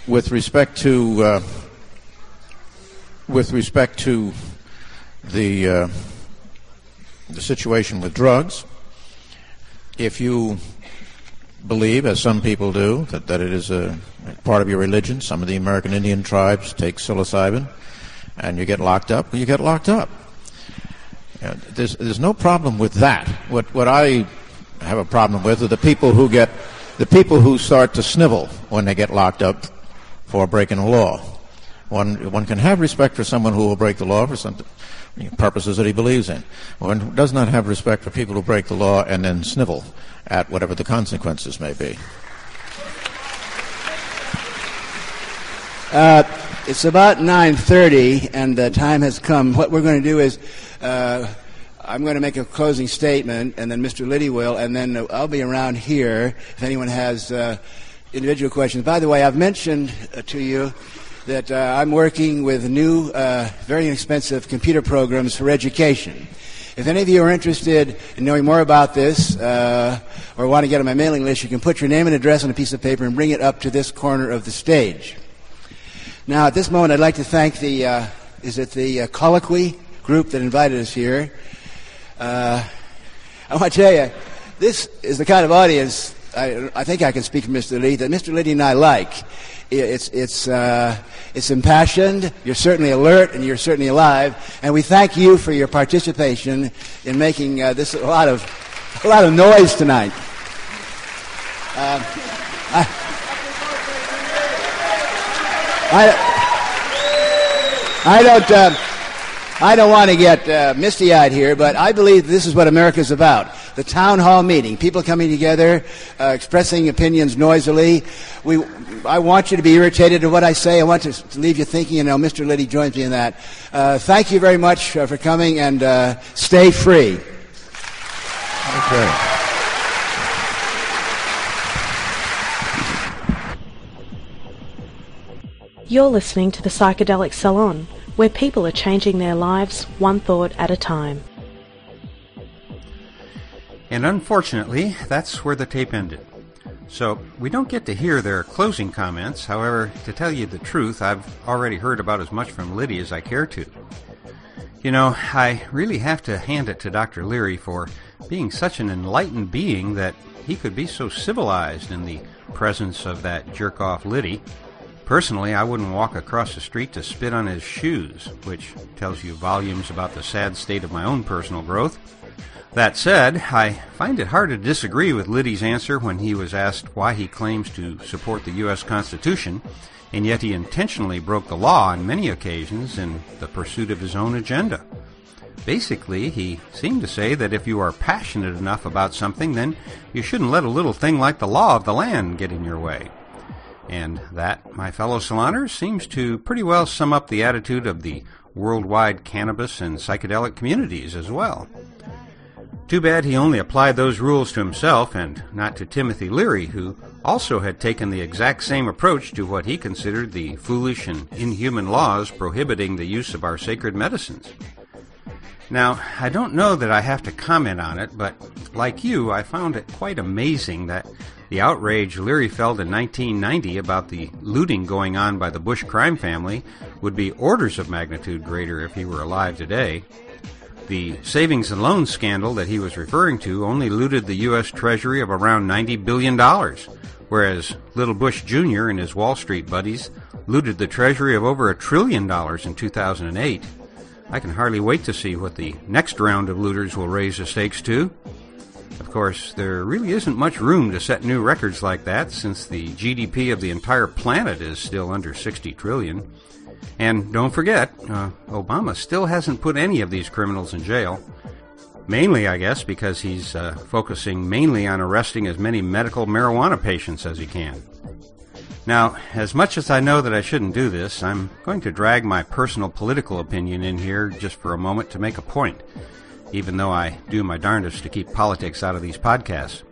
With respect to uh, with respect to the uh, the situation with drugs, if you believe, as some people do, that, that it is a part of your religion, some of the American Indian tribes take psilocybin and you get locked up, you get locked up. There's, there's no problem with that. What, what I have a problem with are the people who get, the people who start to snivel when they get locked up for breaking a law. One, one can have respect for someone who will break the law for some purposes that he believes in. One does not have respect for people who break the law and then snivel at whatever the consequences may be. Uh, it's about 9.30 and the time has come. What we're going to do is uh, I'm going to make a closing statement and then Mr. Liddy will and then I'll be around here if anyone has uh, individual questions. By the way, I've mentioned uh, to you that uh, I'm working with new, uh, very inexpensive computer programs for education. If any of you are interested in knowing more about this or want to get on my mailing list, you can put your name and address on a piece of paper and bring it up to this corner of the stage. Now, at this moment, I'd like to thank the, uh, is it the uh, Colloquy group that invited us here? Uh, I want to tell you, this is the kind of audience I, I think I can speak for Mr. Lee that Mr. Liddy and I like. It's, it's, uh, it's impassioned, you're certainly alert, and you're certainly alive. And we thank you for your participation in making uh, this a lot of, a lot of noise tonight. Uh, I, I, I don't. I don't want to get uh, misty eyed here, but I believe this is what America is about. The town hall meeting, people coming together, uh, expressing opinions noisily. We, I want you to be irritated at what I say. I want to leave you thinking, you know, Mr. Liddy joins me in that. Uh, thank you very much uh, for coming and uh, stay free. Okay. You're listening to the Psychedelic Salon, where people are changing their lives one thought at a time. And unfortunately, that's where the tape ended. So we don't get to hear their closing comments. However, to tell you the truth, I've already heard about as much from Liddy as I care to. You know, I really have to hand it to Dr. Leary for being such an enlightened being that he could be so civilized in the presence of that jerk off Liddy. Personally, I wouldn't walk across the street to spit on his shoes, which tells you volumes about the sad state of my own personal growth. That said, I find it hard to disagree with Liddy's answer when he was asked why he claims to support the U.S. Constitution, and yet he intentionally broke the law on many occasions in the pursuit of his own agenda. Basically, he seemed to say that if you are passionate enough about something, then you shouldn't let a little thing like the law of the land get in your way. And that, my fellow saloners, seems to pretty well sum up the attitude of the worldwide cannabis and psychedelic communities as well. Too bad he only applied those rules to himself and not to Timothy Leary, who also had taken the exact same approach to what he considered the foolish and inhuman laws prohibiting the use of our sacred medicines. Now, I don't know that I have to comment on it, but like you, I found it quite amazing that the outrage Leary felt in 1990 about the looting going on by the Bush crime family would be orders of magnitude greater if he were alive today. The savings and loan scandal that he was referring to only looted the U.S. Treasury of around $90 billion, whereas Little Bush Jr. and his Wall Street buddies looted the Treasury of over a trillion dollars in 2008. I can hardly wait to see what the next round of looters will raise the stakes to. Of course, there really isn't much room to set new records like that since the GDP of the entire planet is still under 60 trillion. And don't forget, uh, Obama still hasn't put any of these criminals in jail. Mainly, I guess, because he's uh, focusing mainly on arresting as many medical marijuana patients as he can. Now, as much as I know that I shouldn't do this, I'm going to drag my personal political opinion in here just for a moment to make a point, even though I do my darndest to keep politics out of these podcasts.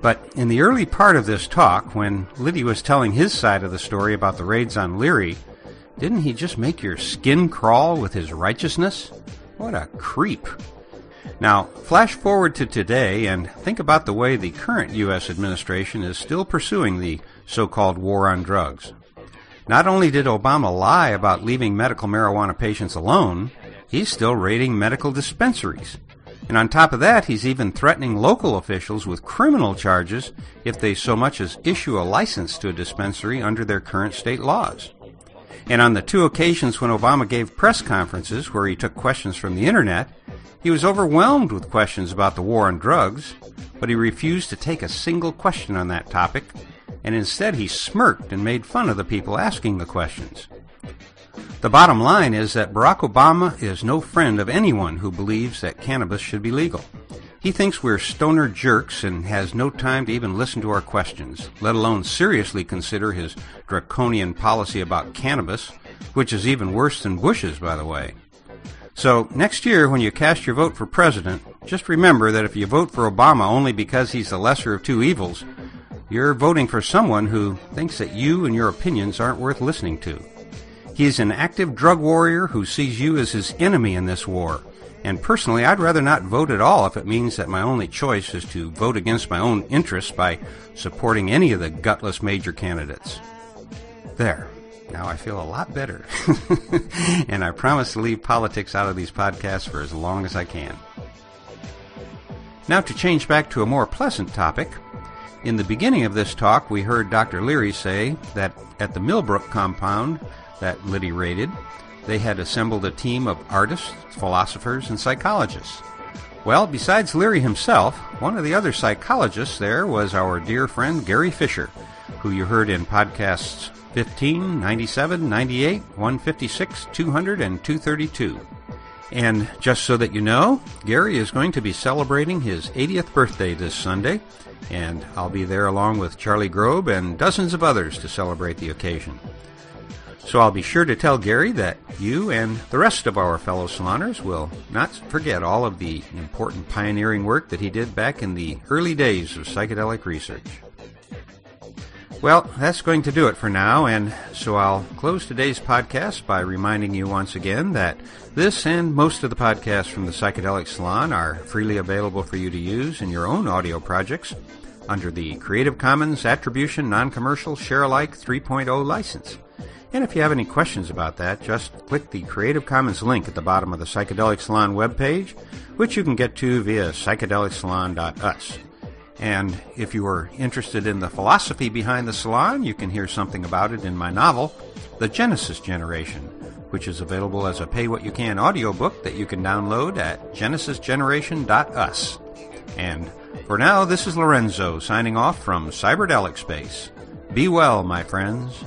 But in the early part of this talk, when Liddy was telling his side of the story about the raids on Leary, didn't he just make your skin crawl with his righteousness? What a creep. Now, flash forward to today and think about the way the current U.S. administration is still pursuing the so called war on drugs. Not only did Obama lie about leaving medical marijuana patients alone, he's still raiding medical dispensaries. And on top of that, he's even threatening local officials with criminal charges if they so much as issue a license to a dispensary under their current state laws. And on the two occasions when Obama gave press conferences where he took questions from the internet, he was overwhelmed with questions about the war on drugs, but he refused to take a single question on that topic, and instead he smirked and made fun of the people asking the questions. The bottom line is that Barack Obama is no friend of anyone who believes that cannabis should be legal. He thinks we're stoner jerks and has no time to even listen to our questions, let alone seriously consider his draconian policy about cannabis, which is even worse than Bush's, by the way. So, next year, when you cast your vote for president, just remember that if you vote for Obama only because he's the lesser of two evils, you're voting for someone who thinks that you and your opinions aren't worth listening to. He's an active drug warrior who sees you as his enemy in this war and personally, I'd rather not vote at all if it means that my only choice is to vote against my own interests by supporting any of the gutless major candidates. There. Now I feel a lot better. and I promise to leave politics out of these podcasts for as long as I can. Now to change back to a more pleasant topic. In the beginning of this talk, we heard Dr. Leary say that at the Millbrook compound that Liddy raided, they had assembled a team of artists, philosophers, and psychologists. Well, besides Leary himself, one of the other psychologists there was our dear friend Gary Fisher, who you heard in podcasts 15, 97, 98, 156, 200, and 232. And just so that you know, Gary is going to be celebrating his 80th birthday this Sunday, and I'll be there along with Charlie Grob and dozens of others to celebrate the occasion. So I'll be sure to tell Gary that you and the rest of our fellow saloners will not forget all of the important pioneering work that he did back in the early days of psychedelic research. Well, that's going to do it for now, and so I'll close today's podcast by reminding you once again that this and most of the podcasts from the Psychedelic Salon are freely available for you to use in your own audio projects under the Creative Commons Attribution Non-Commercial Share-alike 3.0 license. And if you have any questions about that, just click the Creative Commons link at the bottom of the Psychedelic Salon webpage, which you can get to via psychedelicsalon.us. And if you are interested in the philosophy behind the salon, you can hear something about it in my novel, The Genesis Generation, which is available as a pay what you can audiobook that you can download at genesisgeneration.us. And for now, this is Lorenzo signing off from Cyberdelic Space. Be well, my friends.